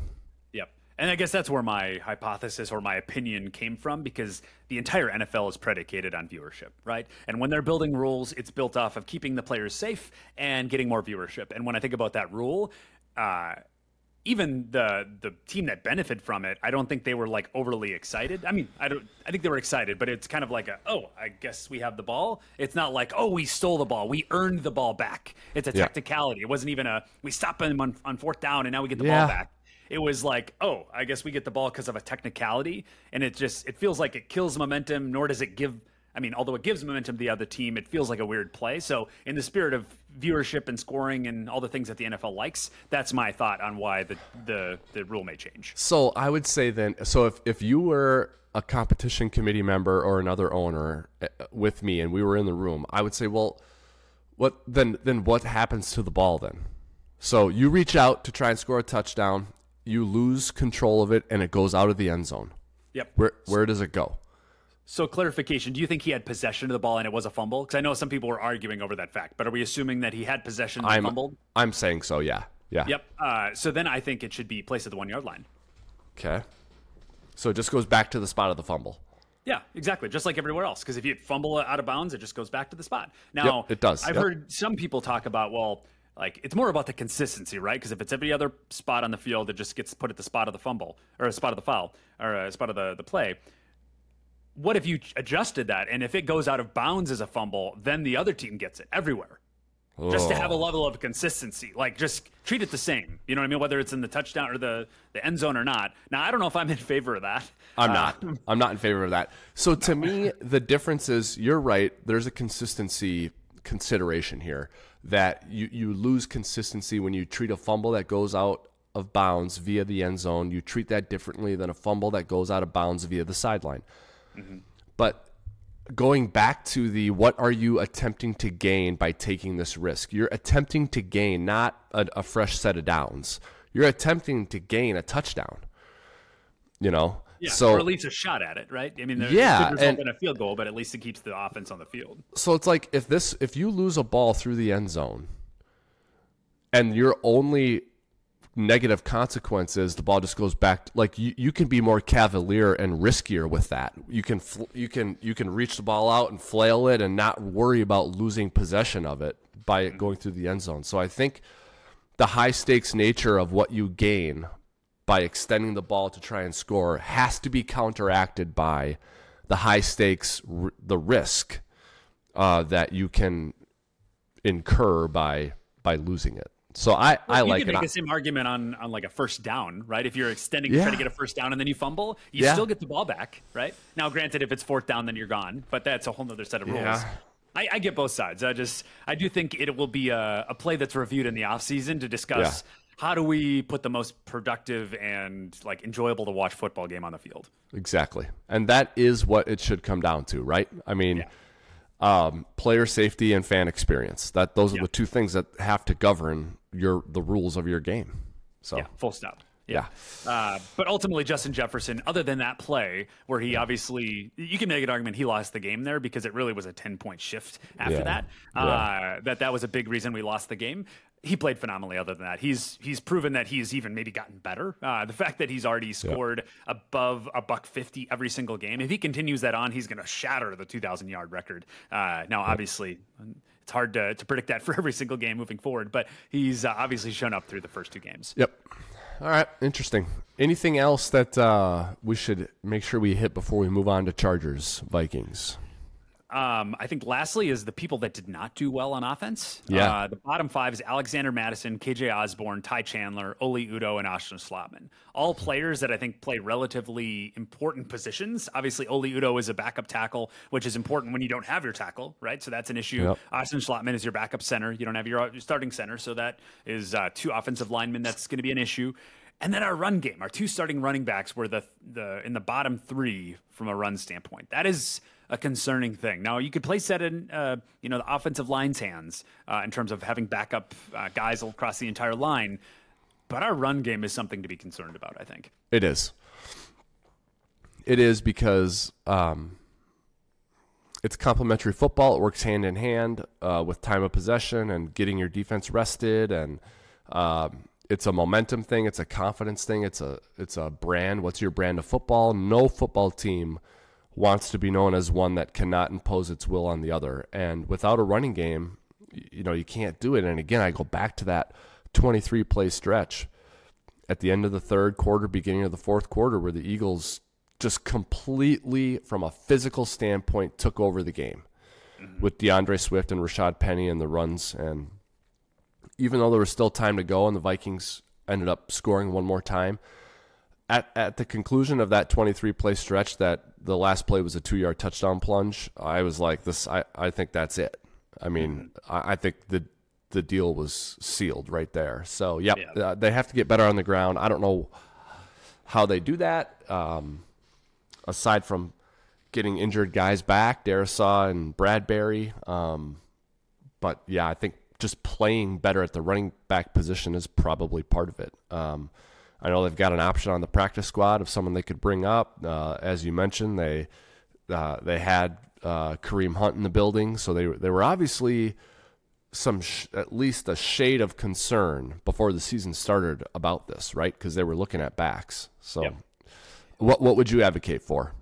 And I guess that's where my hypothesis or my opinion came from because the entire NFL is predicated on viewership, right? And when they're building rules, it's built off of keeping the players safe and getting more viewership. And when I think about that rule, uh, even the the team that benefited from it, I don't think they were like overly excited. I mean, I don't. I think they were excited, but it's kind of like a oh, I guess we have the ball. It's not like oh, we stole the ball, we earned the ball back. It's a Yeah. technicality. It wasn't even a we stopped them on, on fourth down and now we get the Yeah. ball back. It was like oh, I guess we get the ball because of a technicality, and it just it feels like it kills momentum. Nor does it give. I mean, although it gives momentum to the other team, it feels like a weird play. So, in the spirit of viewership and scoring and all the things that the NFL likes, that's my thought on why the the, the rule may change. So I would say then, so if, if you were a competition committee member or another owner uh, with me and we were in the room, I would say, well, what then? Then what happens to the ball then? So you reach out to try and score a touchdown, you lose control of it, and it goes out of the end zone. Yep. Where where does it go? So, clarification: Do you think he had possession of the ball and it was a fumble? Because I know some people were arguing over that fact, but are we assuming that he had possession and I'm fumbled? I'm saying so. Yeah. Yeah. Yep. Uh, so then I think it should be placed at the one yard line. Okay. So it just goes back to the spot of the fumble. Yeah, exactly. Just like everywhere else. Because if you fumble out of bounds, it just goes back to the spot. Now, Yep, it does. I've Yep. heard some people talk about, well, like it's more about the consistency, right? Because if it's every other spot on the field, it just gets put at the spot of the fumble or a spot of the foul or a spot of the, the play. What if you adjusted that? And if it goes out of bounds as a fumble, then the other team gets it everywhere. Just to have a Oh. level of consistency, like just treat it the same. You know what I mean? Whether it's in the touchdown or the, the end zone or not. Now, I don't know if I'm in favor of that. I'm Uh, not. I'm not in favor of that. So to me, the difference is you're right. There's a consistency consideration here that you, you lose consistency when you treat a fumble that goes out of bounds via the end zone. You treat that differently than a fumble that goes out of bounds via the sideline. Mm-hmm. But going back to the what are you attempting to gain by taking this risk? You're attempting to gain not a, a fresh set of downs. You're attempting to gain a touchdown. You know, Yeah, so or at least a shot at it, right? I mean, Yeah, it result and- in a field goal, but at least it keeps the offense on the field. so it's like if this if you lose a ball through the end zone and your only negative consequence is the ball just goes back like you, you can be more cavalier and riskier with that you can fl- you can you can reach the ball out and flail it and not worry about losing possession of it by it mm-hmm. going through the end zone so i think the high stakes nature of what you gain by extending the ball to try and score has to be counteracted by the high stakes r- the risk uh, that you can incur by by losing it. So I, well, I you like can it. make the same argument on, on like a first down, right? If you're extending, yeah. trying to get a first down and then you fumble, you yeah. still get the ball back, right? Now, granted, if it's fourth down, then you're gone, but that's a whole other set of rules. Yeah. I, I, get both sides. I just I do think it will be a, a play that's reviewed in the offseason to discuss how do we put the most productive and like enjoyable to watch football game on the field. Exactly, and that is what it should come down to, right? I mean um, player safety and fan experience. That those are yeah. the two things that have to govern your the rules of your game. So yeah, full stop. Yeah. Uh, but ultimately, Justin Jefferson, other than that play where he obviously, you can make an argument he lost the game there because it really was a 10 point shift after yeah. that. Uh, yeah. That that was a big reason we lost the game he played phenomenally. Other than that, he's he's proven that he's even maybe gotten better. Uh, the fact that he's already scored above a buck fifty every single game, if he continues that on, he's going to shatter the two thousand yard record. Uh, now, obviously, it's hard to, to predict that for every single game moving forward, but he's uh, obviously shown up through the first two games. Yep. All right, interesting. Anything else that uh, we should make sure we hit before we move on to Chargers Vikings? Um, I think lastly is the people that did not do well on offense. Yeah. Uh, the bottom five is Alexander Mattison, KJ Osborn, Ty Chandler, Oli Udoh, and Austin Schlottmann. All players that I think play relatively important positions. Obviously, Oli Udoh is a backup tackle, which is important when you don't have your tackle, right? So that's an issue. Yep. Austin Schlottmann is your backup center. You don't have your, your starting center. So that is uh, two offensive linemen. That's going to be an issue. And then our run game, our two starting running backs were the the in the bottom three from a run standpoint. That is a concerning thing. Now, you could place that in, uh, you know, the offensive line's hands uh, in terms of having backup uh, guys across the entire line. But our run game is something to be concerned about, I think. It is. It is because um, it's complementary football. It works hand in hand uh, with time of possession and getting your defense rested, and um, it's a momentum thing. It's a confidence thing. It's a it's a brand. What's your brand of football? No football team wants to be known as one that cannot impose its will on the other. And without a running game, you know, you can't do it. And again, I go back to that 23 play stretch at the end of the third quarter, beginning of the fourth quarter, where the Eagles just completely, from a physical standpoint, took over the game mm-hmm. with D'Andre Swift and Rashad Penny and the runs. And even though there was still time to go and the Vikings ended up scoring one more time, at, at the conclusion of that 23 play stretch that the last play was a two yard touchdown plunge i was like this i, I think that's it. I mean I, I think the the deal was sealed right there. So yep, yeah. uh, they have to get better on the ground. I don't know how they do that. Um, aside from getting injured guys back Darrisaw and Bradbury um, but yeah i think just playing better at the running back position is probably part of it. Um, I know they've got an option on the practice squad of someone they could bring up. Uh, as you mentioned, they uh, they had uh, Kareem Hunt in the building, so they they were obviously some sh- at least a shade of concern before the season started about this, right? Because they were looking at backs. So, yep. what what would you advocate for?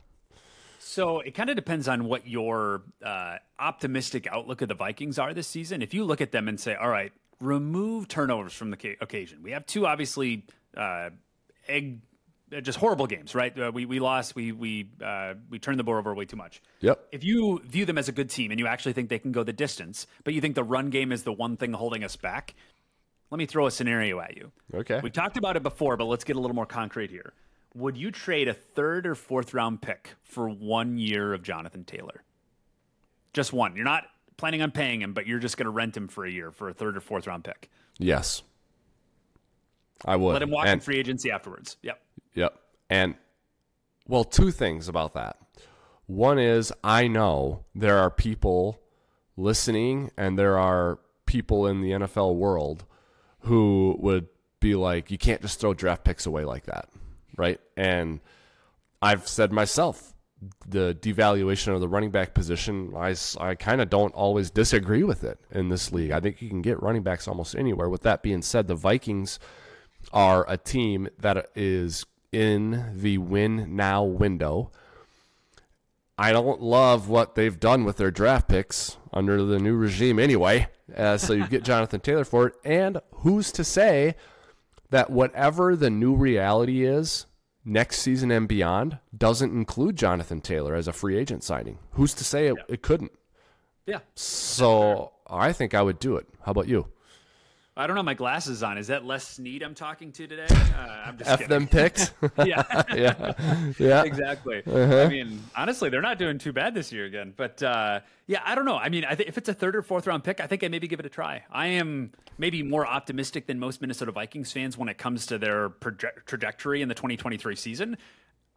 So it kind of depends on what your uh, optimistic outlook of the Vikings are this season. If you look at them and say, "All right, remove turnovers from the occasion," we have two obviously uh, egg uh, just horrible games, right? Uh, we we lost. We we uh, we turned the ball over way too much. Yep. If you view them as a good team and you actually think they can go the distance, but you think the run game is the one thing holding us back, let me throw a scenario at you. Okay. We talked about it before, but let's get a little more concrete here. Would you trade a third or fourth round pick for one year of Jonathan Taylor? Just one. You're not planning on paying him, but you're just going to rent him for a year for a third or fourth round pick. Yes. I would let him walk and, in free agency afterwards. Yep. Yep. And well, two things about that. One is I know there are people listening, and there are people in the NFL world who would be like, you can't just throw draft picks away like that, right? And I've said myself, the devaluation of the running back position, I, I kind of don't always disagree with it in this league. I think you can get running backs almost anywhere. With that being said, the Vikings are a team that is in the win now window. I don't love what they've done with their draft picks under the new regime anyway. Uh, so you get Jonathan Taylor for it. And who's to say that whatever the new reality is next season and beyond doesn't include Jonathan Taylor as a free agent signing? Who's to say it, yeah. it couldn't? Yeah. So I think I would do it. How about you? I don't have my glasses on. Is that Les Snead I'm talking to today? Uh, I'm just F kidding. them picks. yeah, yeah, yeah. exactly. Uh-huh. I mean, honestly, they're not doing too bad this year again. But uh, yeah, I don't know. I mean, I th- if it's a third or fourth round pick, I think I maybe give it a try. I am maybe more optimistic than most Minnesota Vikings fans when it comes to their proje- trajectory in the 2023 season.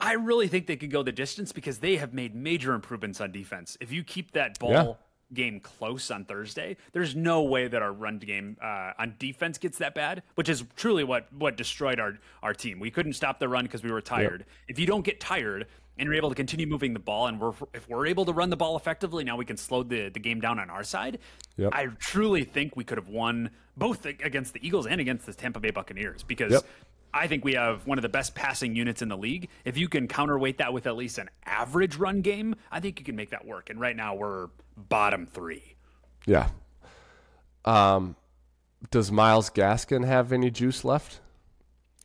I really think they could go the distance because they have made major improvements on defense. If you keep that ball Yeah. Game close on Thursday, there's no way that our run game uh, on defense gets that bad, which is truly what what destroyed our our team. We couldn't stop the run because we were tired. If you don't get tired and you're able to continue moving the ball, and we're if we're able to run the ball effectively, now we can slow the the game down on our side. Yep. I truly think we could have won both against the Eagles and against the Tampa Bay Buccaneers because. Yep. I think we have one of the best passing units in the league. If you can counterweight that with at least an average run game, I think you can make that work. And right now we're bottom three. Yeah. Um, does Myles Gaskin have any juice left?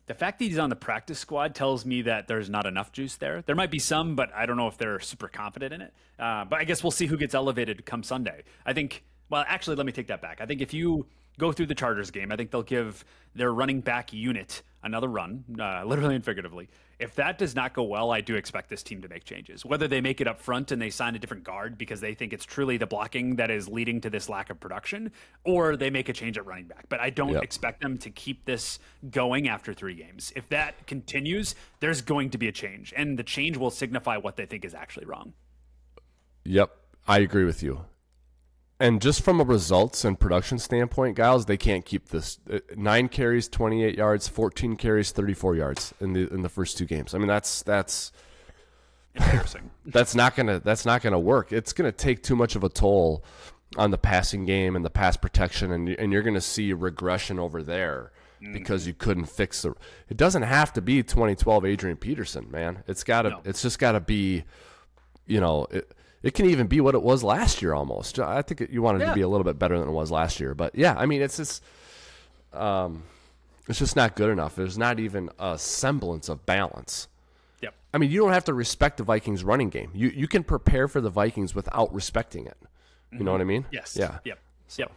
The fact that he's on the practice squad tells me that there's not enough juice there. There might be some, but I don't know if they're super confident in it. Uh, but I guess we'll see who gets elevated come Sunday. I think, well, actually, let me take that back. I think if you go through the Chargers game, I think they'll give their running back unit another run, uh, literally and figuratively. If that does not go well, I do expect this team to make changes. Whether they make it up front and they sign a different guard because they think it's truly the blocking that is leading to this lack of production, or they make a change at running back. But I don't Yep. expect them to keep this going after three games. If that continues, there's going to be a change, and the change will signify what they think is actually wrong. Yep, I agree with you. And just from a results and production standpoint, Gyles, they can't keep this uh, nine carries, twenty eight yards, fourteen carries, thirty four yards in the in the first two games. I mean, that's that's Embarrassing. that's not gonna that's not gonna work. It's gonna take too much of a toll on the passing game and the pass protection, and and you're gonna see regression over there because you couldn't fix the. It doesn't have to be 2012 Adrian Peterson, man. It's gotta. No. It's just gotta be, you know. It, it can even be what it was last year almost. I think it, you wanted Yeah. to be a little bit better than it was last year, but yeah, I mean it's just, um, it's just not good enough. There's not even a semblance of balance. yep. I mean, you don't have to respect the Vikings running game. You you can prepare for the Vikings without respecting it. You know what I mean? Yes. Yeah. Yep. Yep.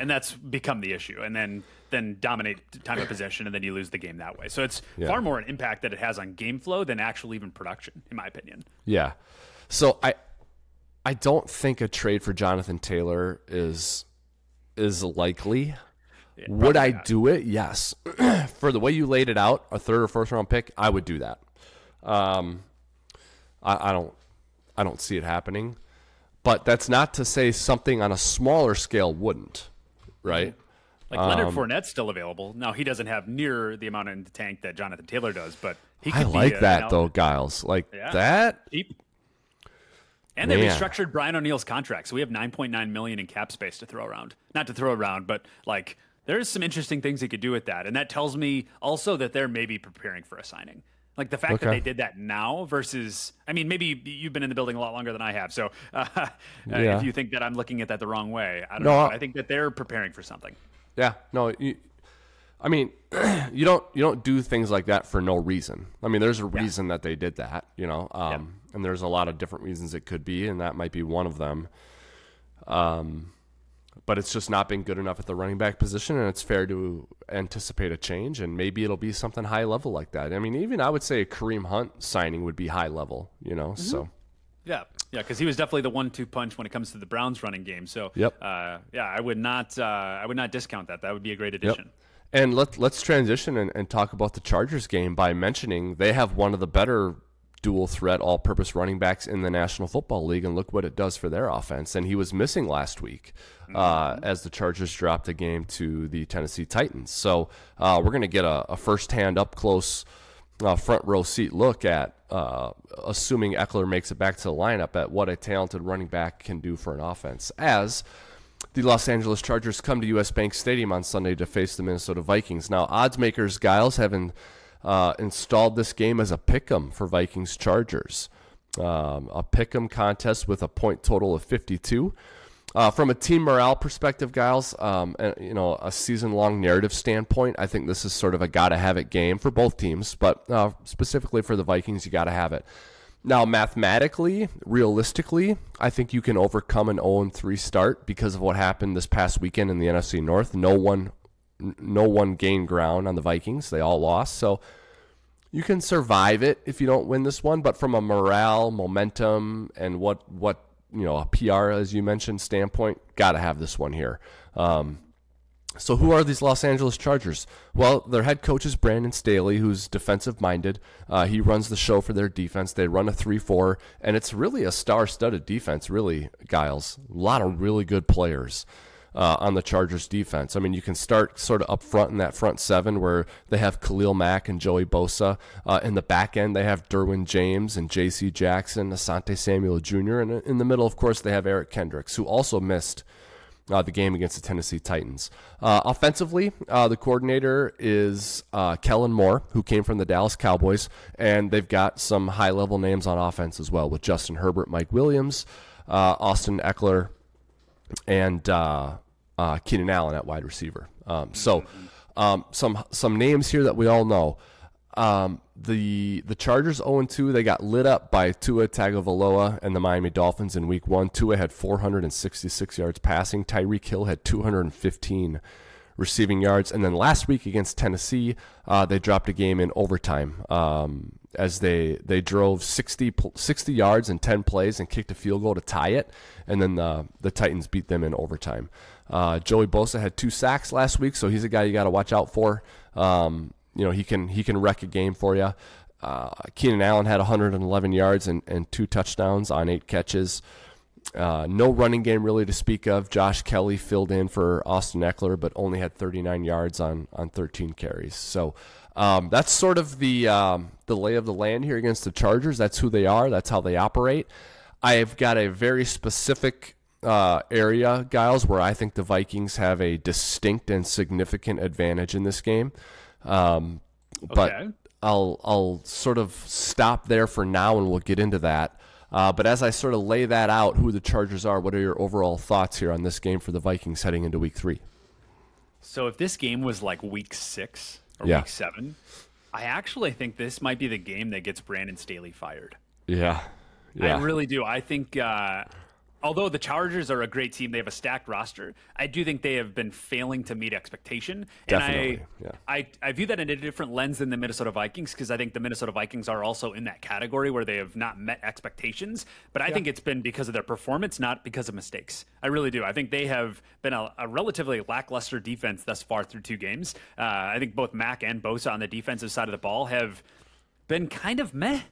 And that's become the issue. And then then dominate time of possession, and then you lose the game that way. So it's Yeah. far more an impact that it has on game flow than actual even production, in my opinion. Yeah. So I I don't think a trade for Jonathan Taylor is is likely. would I do it? Yes. for the way you laid it out, a third or first round pick, I would do that. Um, I, I don't I don't see it happening. But that's not to say something on a smaller scale wouldn't, right? Like Leonard Fournette's still available. Now he doesn't have near the amount in the tank that Jonathan Taylor does, but he could I like that though. Gyles. Like Yeah. that. Cheap. And they Man. restructured Brian O'Neill's contract, so we have 9.9 million in cap space to throw around. Not to throw around, but like there's some interesting things he could do with that, and that tells me also that they're maybe preparing for a signing. Like the fact that they did that now versus, I mean, maybe you've been in the building a lot longer than I have, so uh, Yeah. if you think that I'm looking at that the wrong way, I don't No, know. I- I think that they're preparing for something. Yeah, no, you, I mean, you don't you don't do things like that for no reason. I mean, there's a reason that they did that, you know, um, and there's a lot of different reasons it could be, and that might be one of them. Um, but it's just not been good enough at the running back position, and it's fair to anticipate a change, and maybe it'll be something high level like that. I mean, even I would say a Kareem Hunt signing would be high level, you know. So Yeah, yeah, because he was definitely the one-two punch when it comes to the Browns running game. So, Yep. uh, yeah, I would not, uh, I would not discount that. That would be a great addition. And let, let's transition and, and talk about the Chargers game by mentioning they have one of the better dual threat all purpose running backs in the National Football League. And look what it does for their offense. And he was missing last week uh, as the Chargers dropped a game to the Tennessee Titans. So uh, we're going to get a, a first hand up close. Uh, front row seat look at uh, assuming Ekeler makes it back to the lineup at what a talented running back can do for an offense. As the Los Angeles Chargers come to U.S. Bank Stadium on Sunday to face the Minnesota Vikings. Now, odds makers Gyles have uh, installed this game as a pick'em for Vikings Chargers, um, a pick'em contest with a point total of 52. Uh, from a team morale perspective, Gyles, um, and, you know, a season-long narrative standpoint, I think this is sort of a gotta-have-it game for both teams, but uh, specifically for the Vikings, you gotta have it. Now, mathematically, realistically, I think you can overcome an 0 3 start because of what happened this past weekend in the NFC North. No one, no one gained ground on the Vikings; they all lost. So you can survive it if you don't win this one. But from a morale, momentum, and what what you know, a PR as you mentioned standpoint, got to have this one here. Um, so who are these Los Angeles Chargers? Well, their head coach is Brandon Staley, who's defensive minded. Uh, he runs the show for their defense. They run a three-four, and it's really a star-studded defense. Really, Gyles, a lot of really good players. Uh, on the Chargers defense. I mean, you can start sort of up front in that front seven where they have Khalil Mack and Joey Bosa. Uh, in the back end, they have Derwin James and J.C. Jackson, Asante Samuel Jr. And in the middle, of course, they have Eric Kendricks, who also missed uh, the game against the Tennessee Titans. Uh, offensively, uh, the coordinator is uh, Kellen Moore, who came from the Dallas Cowboys, and they've got some high level names on offense as well with Justin Herbert, Mike Williams, uh, Austin Ekeler, and uh, Keenan Allen at wide receiver. Um, so, um, some some names here that we all know. Um, the the Chargers 0 2. They got lit up by Tua Tagovailoa and the Miami Dolphins in Week One. Tua had 466 yards passing. Tyreek Hill had 215 receiving yards. And then last week against Tennessee, uh, they dropped a game in overtime um, as they they drove 60, 60 yards in 10 plays and kicked a field goal to tie it. And then the, the Titans beat them in overtime. Uh, Joey Bosa had two sacks last week, so he's a guy you got to watch out for. Um, you know he can he can wreck a game for you. Uh, Keenan Allen had 111 yards and, and two touchdowns on eight catches. Uh, no running game really to speak of. Josh Kelley filled in for Austin Ekeler, but only had 39 yards on on 13 carries. So um, that's sort of the um, the lay of the land here against the Chargers. That's who they are. That's how they operate. I've got a very specific uh, area, Gyles, where I think the Vikings have a distinct and significant advantage in this game. Um, but okay. I'll I'll sort of stop there for now, and we'll get into that. Uh, but as I sort of lay that out, who the Chargers are, what are your overall thoughts here on this game for the Vikings heading into Week Three? So if this game was like Week Six or yeah. Week Seven, I actually think this might be the game that gets Brandon Staley fired. Yeah, yeah. I really do. I think uh, although the Chargers are a great team, they have a stacked roster. I do think they have been failing to meet expectation. Definitely, and I, yeah. I, I view that in a different lens than the Minnesota Vikings because I think the Minnesota Vikings are also in that category where they have not met expectations. But I yeah. think it's been because of their performance, not because of mistakes. I really do. I think they have been a, a relatively lackluster defense thus far through two games. Uh, I think both Mack and Bosa on the defensive side of the ball have been kind of meh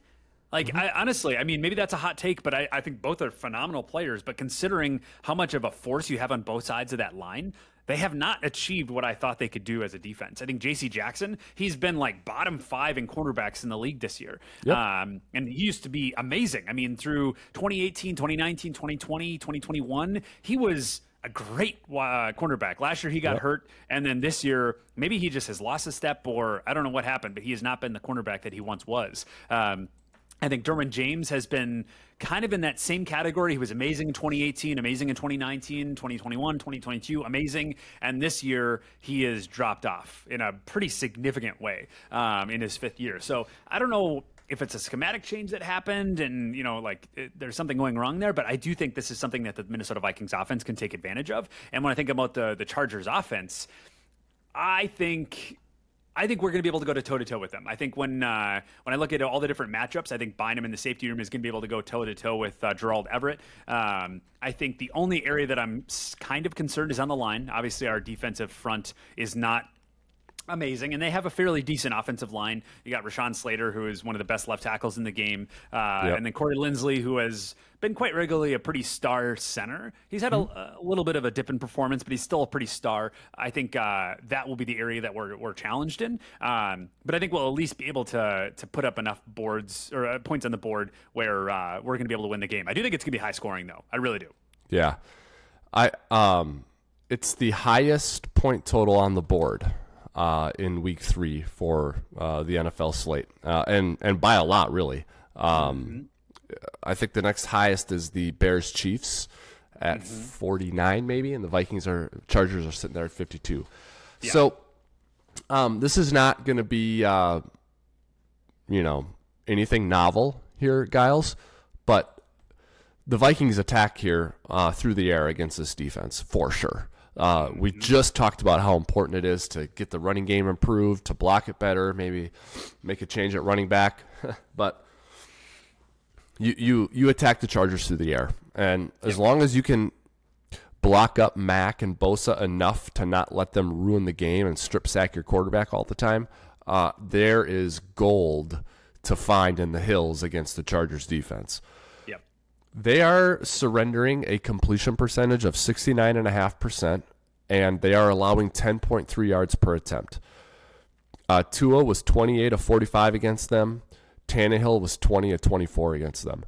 like, mm-hmm. I, honestly, I mean, maybe that's a hot take, but I, I think both are phenomenal players. But considering how much of a force you have on both sides of that line, they have not achieved what I thought they could do as a defense. I think J.C. Jackson, he's been like bottom five in cornerbacks in the league this year. Yep. Um, and he used to be amazing. I mean, through 2018, 2019, 2020, 2021, he was a great uh, cornerback. Last year he got yep. hurt, and then this year maybe he just has lost a step, or I don't know what happened, but he has not been the cornerback that he once was. Um, I think Derwin James has been kind of in that same category. He was amazing in 2018, amazing in 2019, 2021, 2022, amazing. And this year, he has dropped off in a pretty significant way um, in his fifth year. So I don't know if it's a schematic change that happened and you know like it, there's something going wrong there but i do think this is something that the minnesota vikings offense can take advantage of and when i think about the the chargers offense i think I think we're going to be able to go to toe to toe with them. I think when uh, when I look at all the different matchups, I think Bynum in the safety room is going to be able to go toe to toe with uh, Gerald Everett. Um, I think the only area that I'm kind of concerned is on the line. Obviously, our defensive front is not amazing, and they have a fairly decent offensive line. You got Rashawn Slater, who is one of the best left tackles in the game, uh, yep. and then Corey Linsley, who has been quite regularly a pretty star center. He's had mm-hmm. a, a, little bit of a dip in performance, but he's still a pretty star. I think uh, that will be the area that we're, we're challenged in. Um, but I think we'll at least be able to to put up enough boards or uh, points on the board where uh, we're going to be able to win the game. I do think it's going to be high scoring, though. I really do. Yeah, I um, it's the highest point total on the board uh, in week three for uh, the NFL slate, uh, and and by a lot, really. Um, mm-hmm. I think the next highest is the Bears Chiefs at mm-hmm. 49, maybe, and the Vikings are Chargers are sitting there at 52. Yeah. So um, this is not going to be, uh, you know, anything novel here, Gyles, but the Vikings attack here uh, through the air against this defense for sure. Uh, we mm-hmm. just talked about how important it is to get the running game improved, to block it better, maybe make a change at running back. but you, you you attack the Chargers through the air, and as long as you can block up Mack and Bosa enough to not let them ruin the game and strip sack your quarterback all the time, uh, there is gold to find in the hills against the Chargers defense. They are surrendering a completion percentage of 69.5%, and they are allowing 10.3 yards per attempt. Uh, Tua was 28 of 45 against them. Tannehill was 20 of 24 against them.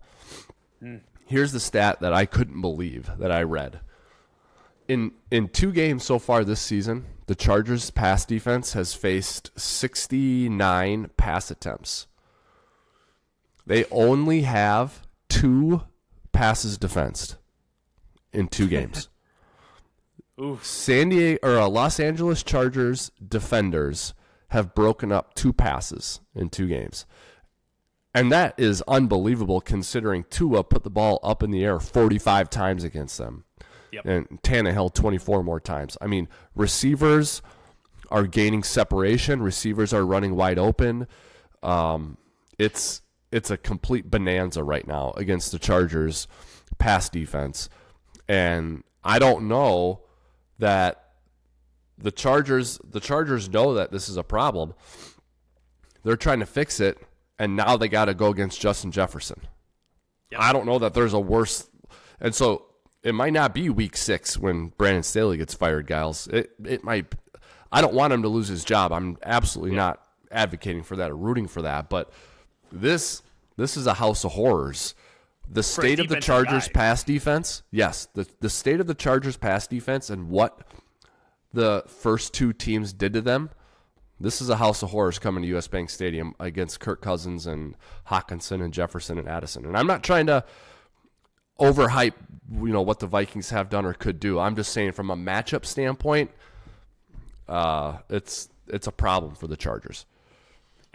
Mm. Here's the stat that I couldn't believe that I read in in two games so far this season, the Chargers pass defense has faced 69 pass attempts. They only have two passes defensed in two games. Oof. San Diego or uh, Los Angeles Chargers defenders have broken up two passes in two games. And that is unbelievable considering Tua put the ball up in the air 45 times against them. Yep. And Tannehill 24 more times. I mean, receivers are gaining separation. Receivers are running wide open. Um, it's it's a complete bonanza right now against the Chargers pass defense. And I don't know that the Chargers the Chargers know that this is a problem. They're trying to fix it and now they got to go against Justin Jefferson. Yep. I don't know that there's a worse and so it might not be week six when Brandon Staley gets fired, Gyles. It it might. I don't want him to lose his job. I'm absolutely yeah. not advocating for that or rooting for that. But this this is a house of horrors. The state of the Chargers' guy. pass defense, yes, the the state of the Chargers' pass defense and what the first two teams did to them. This is a house of horrors coming to US Bank Stadium against Kirk Cousins and Hockenson and Jefferson and Addison. And I'm not trying to overhype you know what the Vikings have done or could do. I'm just saying from a matchup standpoint, uh, it's it's a problem for the Chargers.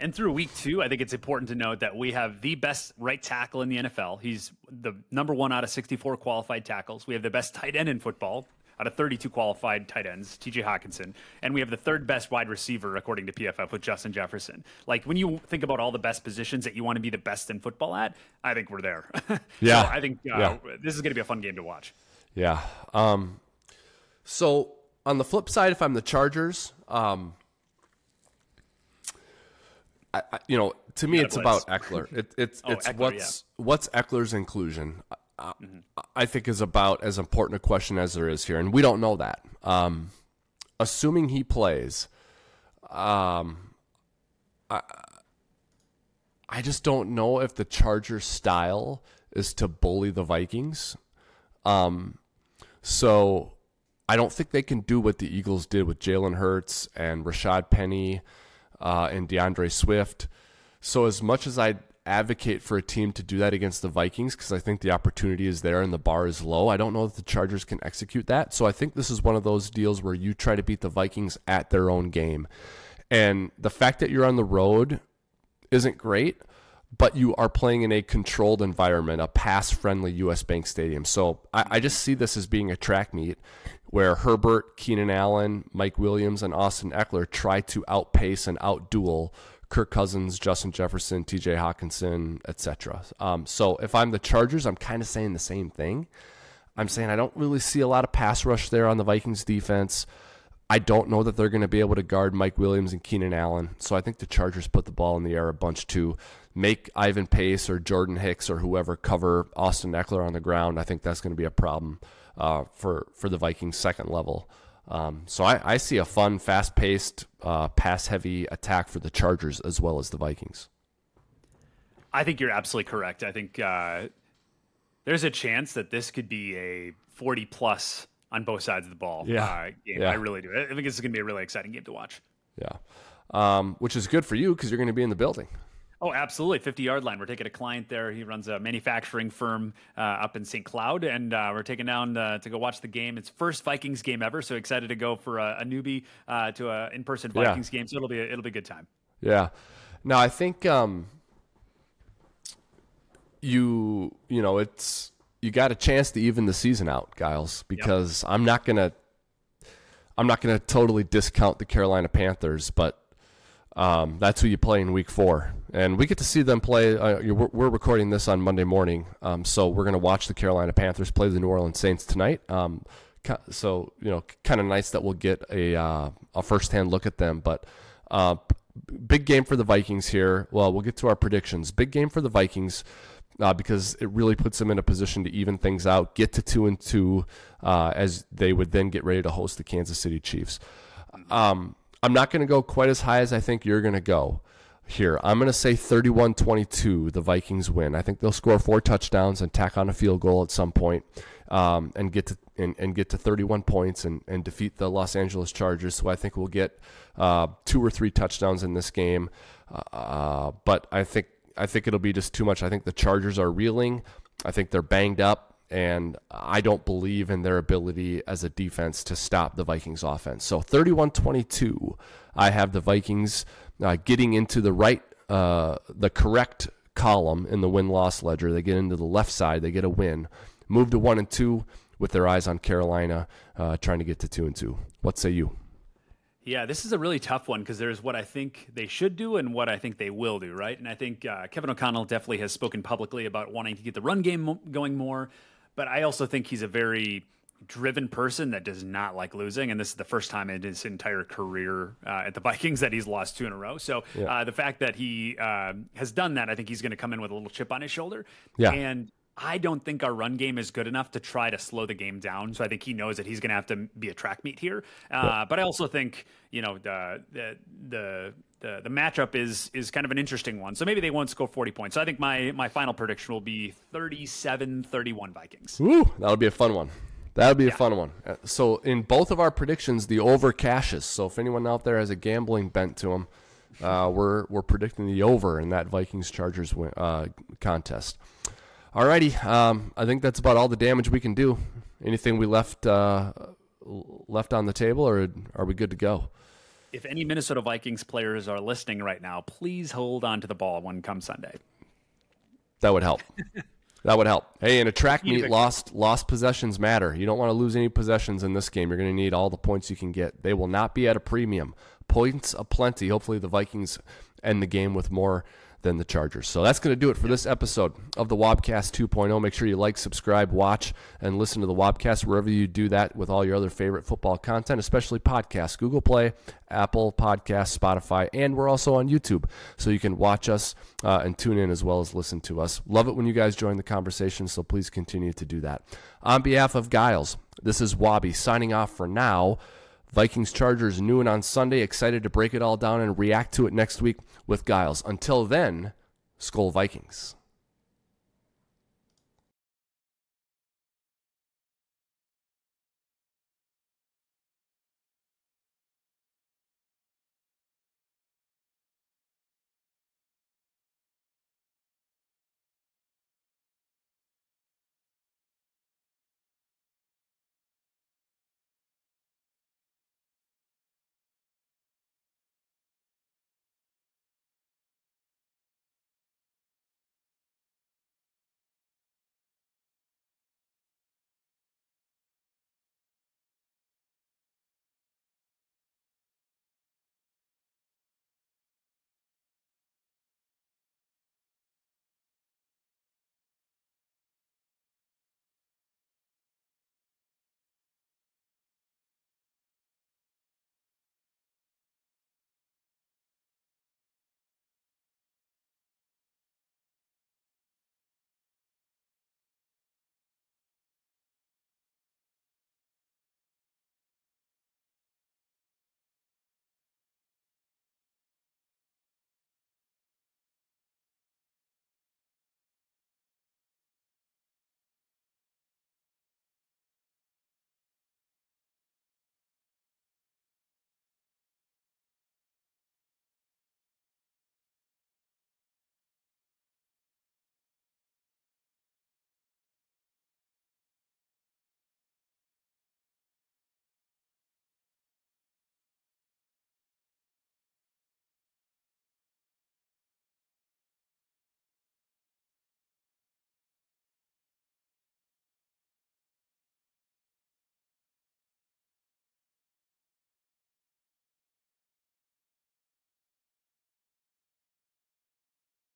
And through week two, I think it's important to note that we have the best right tackle in the NFL. He's the number one out of 64 qualified tackles. We have the best tight end in football out of 32 qualified tight ends, TJ Hockenson. And we have the third best wide receiver, according to PFF, with Justin Jefferson. Like, when you think about all the best positions that you want to be the best in football at, I think we're there. yeah. So I think uh, yeah. this is going to be a fun game to watch. Yeah. Um, so, on the flip side, if I'm the Chargers, um, I, I, you know, to me, it's about Ekeler. It, it's oh, it's what's yeah. what's Ekeler's inclusion mm-hmm. I think is about as important a question as there is here, and we don't know that. Um, assuming he plays, um, I, I just don't know if the Chargers' style is to bully the Vikings. Um, so I don't think they can do what the Eagles did with Jalen Hurts and Rashad Penny uh, and D'Andre Swift. So as much as I advocate for a team to do that against the Vikings because I think the opportunity is there and the bar is low. I don't know that the Chargers can execute that. So I think this is one of those deals where you try to beat the Vikings at their own game. And the fact that you're on the road isn't great, but you are playing in a controlled environment, a pass friendly US Bank Stadium. So I, I just see this as being a track meet where Herbert, Keenan Allen, Mike Williams, and Austin Ekeler try to outpace and outduel Kirk Cousins, Justin Jefferson, T.J. Hockenson, etc. Um, so if I'm the Chargers, I'm kind of saying the same thing. I'm saying I don't really see a lot of pass rush there on the Vikings defense. I don't know that they're going to be able to guard Mike Williams and Keenan Allen. So I think the Chargers put the ball in the air a bunch to make Ivan Pace or Jordan Hicks or whoever cover Austin Ekeler on the ground. I think that's going to be a problem uh, for for the Vikings second level. Um, so I, I, see a fun, fast-paced, uh, pass-heavy attack for the Chargers as well as the Vikings. I think you're absolutely correct. I think uh, there's a chance that this could be a 40-plus on both sides of the ball yeah. Uh, game. Yeah. I really do. I think this is going to be a really exciting game to watch. Yeah, um, which is good for you because you're going to be in the building. Oh, absolutely. 50 yard line. We're taking a client there. He runs a manufacturing firm uh, up in St. Cloud, and uh, we're taking down uh, to go watch the game. It's first Vikings game ever, so excited to go for a, a newbie uh, to an in person Vikings yeah. game. So it'll be a, it'll be a good time. Yeah. Now I think um, you you know it's you got a chance to even the season out, Gyles, because yep. I'm not gonna I'm not gonna totally discount the Carolina Panthers, but um, that's who you play in Week Four, and we get to see them play. Uh, we're, we're, recording this on Monday morning, um, so we're gonna watch the Carolina Panthers play the New Orleans Saints tonight. Um, so you know, kind of nice that we'll get a uh, a first hand look at them, but. Uh, big game for the Vikings here. Well, we'll get to our predictions. Big game for the Vikings uh, because it really puts them in a position to even things out, get to two and two, uh, as they would then get ready to host the Kansas City Chiefs. Um, I'm not going to go quite as high as I think you're going to go here. I'm going to say 31 22, the Vikings win. I think they'll score four touchdowns and tack on a field goal at some point, um, and get to and, and, get to 31 points and, and defeat the Los Angeles Chargers. So I think we'll get uh, two or three touchdowns in this game. Uh, but I think I think it'll be just too much. I think the Chargers are reeling. I think they're banged up, and I don't believe in their ability as a defense to stop the Vikings offense. So 31 22, I have the Vikings uh, getting into the right, uh, the correct column in the win loss ledger. They get into the left side, they get a win. Move to 1 and 2 with their eyes on Carolina, uh, trying to get to 2 and 2. What say you? Yeah, this is a really tough one because there's what I think they should do and what I think they will do, right? And I think uh, Kevin O'Connell definitely has spoken publicly about wanting to get the run game going more, but I also think he's a very driven person that does not like losing, and this is the first time in his entire career uh, at the Vikings that he's lost two in a row. So yeah. uh, the fact that he uh, has done that, I think he's going to come in with a little chip on his shoulder. Yeah. And I don't think our run game is good enough to try to slow the game down. So I think he knows that he's going to have to be a track meet here. Uh, But I also think you know the, the the the the matchup is is kind of an interesting one. So maybe they won't score 40 points. So I think my my final prediction will be 37-31 Vikings. Ooh, that'll be a fun one. That'll be yeah. a fun one. Uh, so in both of our predictions, the over cashes. So if anyone out there has a gambling bent to them, uh, we're we're predicting the over in that Vikings Chargers uh, contest. Alrighty, um, I think that's about all the damage we can do. Anything we left uh, left on the table, or are we good to go? If any Minnesota Vikings players are listening right now, please hold on to the ball when come Sunday. That would help. that would help. Hey, in a track meet, lost lost possessions matter. You don't want to lose any possessions in this game. You're going to need all the points you can get. They will not be at a premium. Points aplenty. Hopefully, the Vikings end the game with more than the Chargers. So that's going to do it for this episode of the Wobcast 2.0. Make sure you like, subscribe, watch, and listen to the Wobcast wherever you do that with all your other favorite football content, especially podcasts, Google Play, Apple Podcasts, Spotify, and we're also on YouTube. So you can watch us uh, and tune in as well as listen to us. Love it when you guys join the conversation, so please continue to do that. On behalf of Gyles, this is Wobby signing off for now. Vikings Chargers noon on Sunday. Excited to break it all down and react to it next week with Gyles. Until then, Skol Vikings.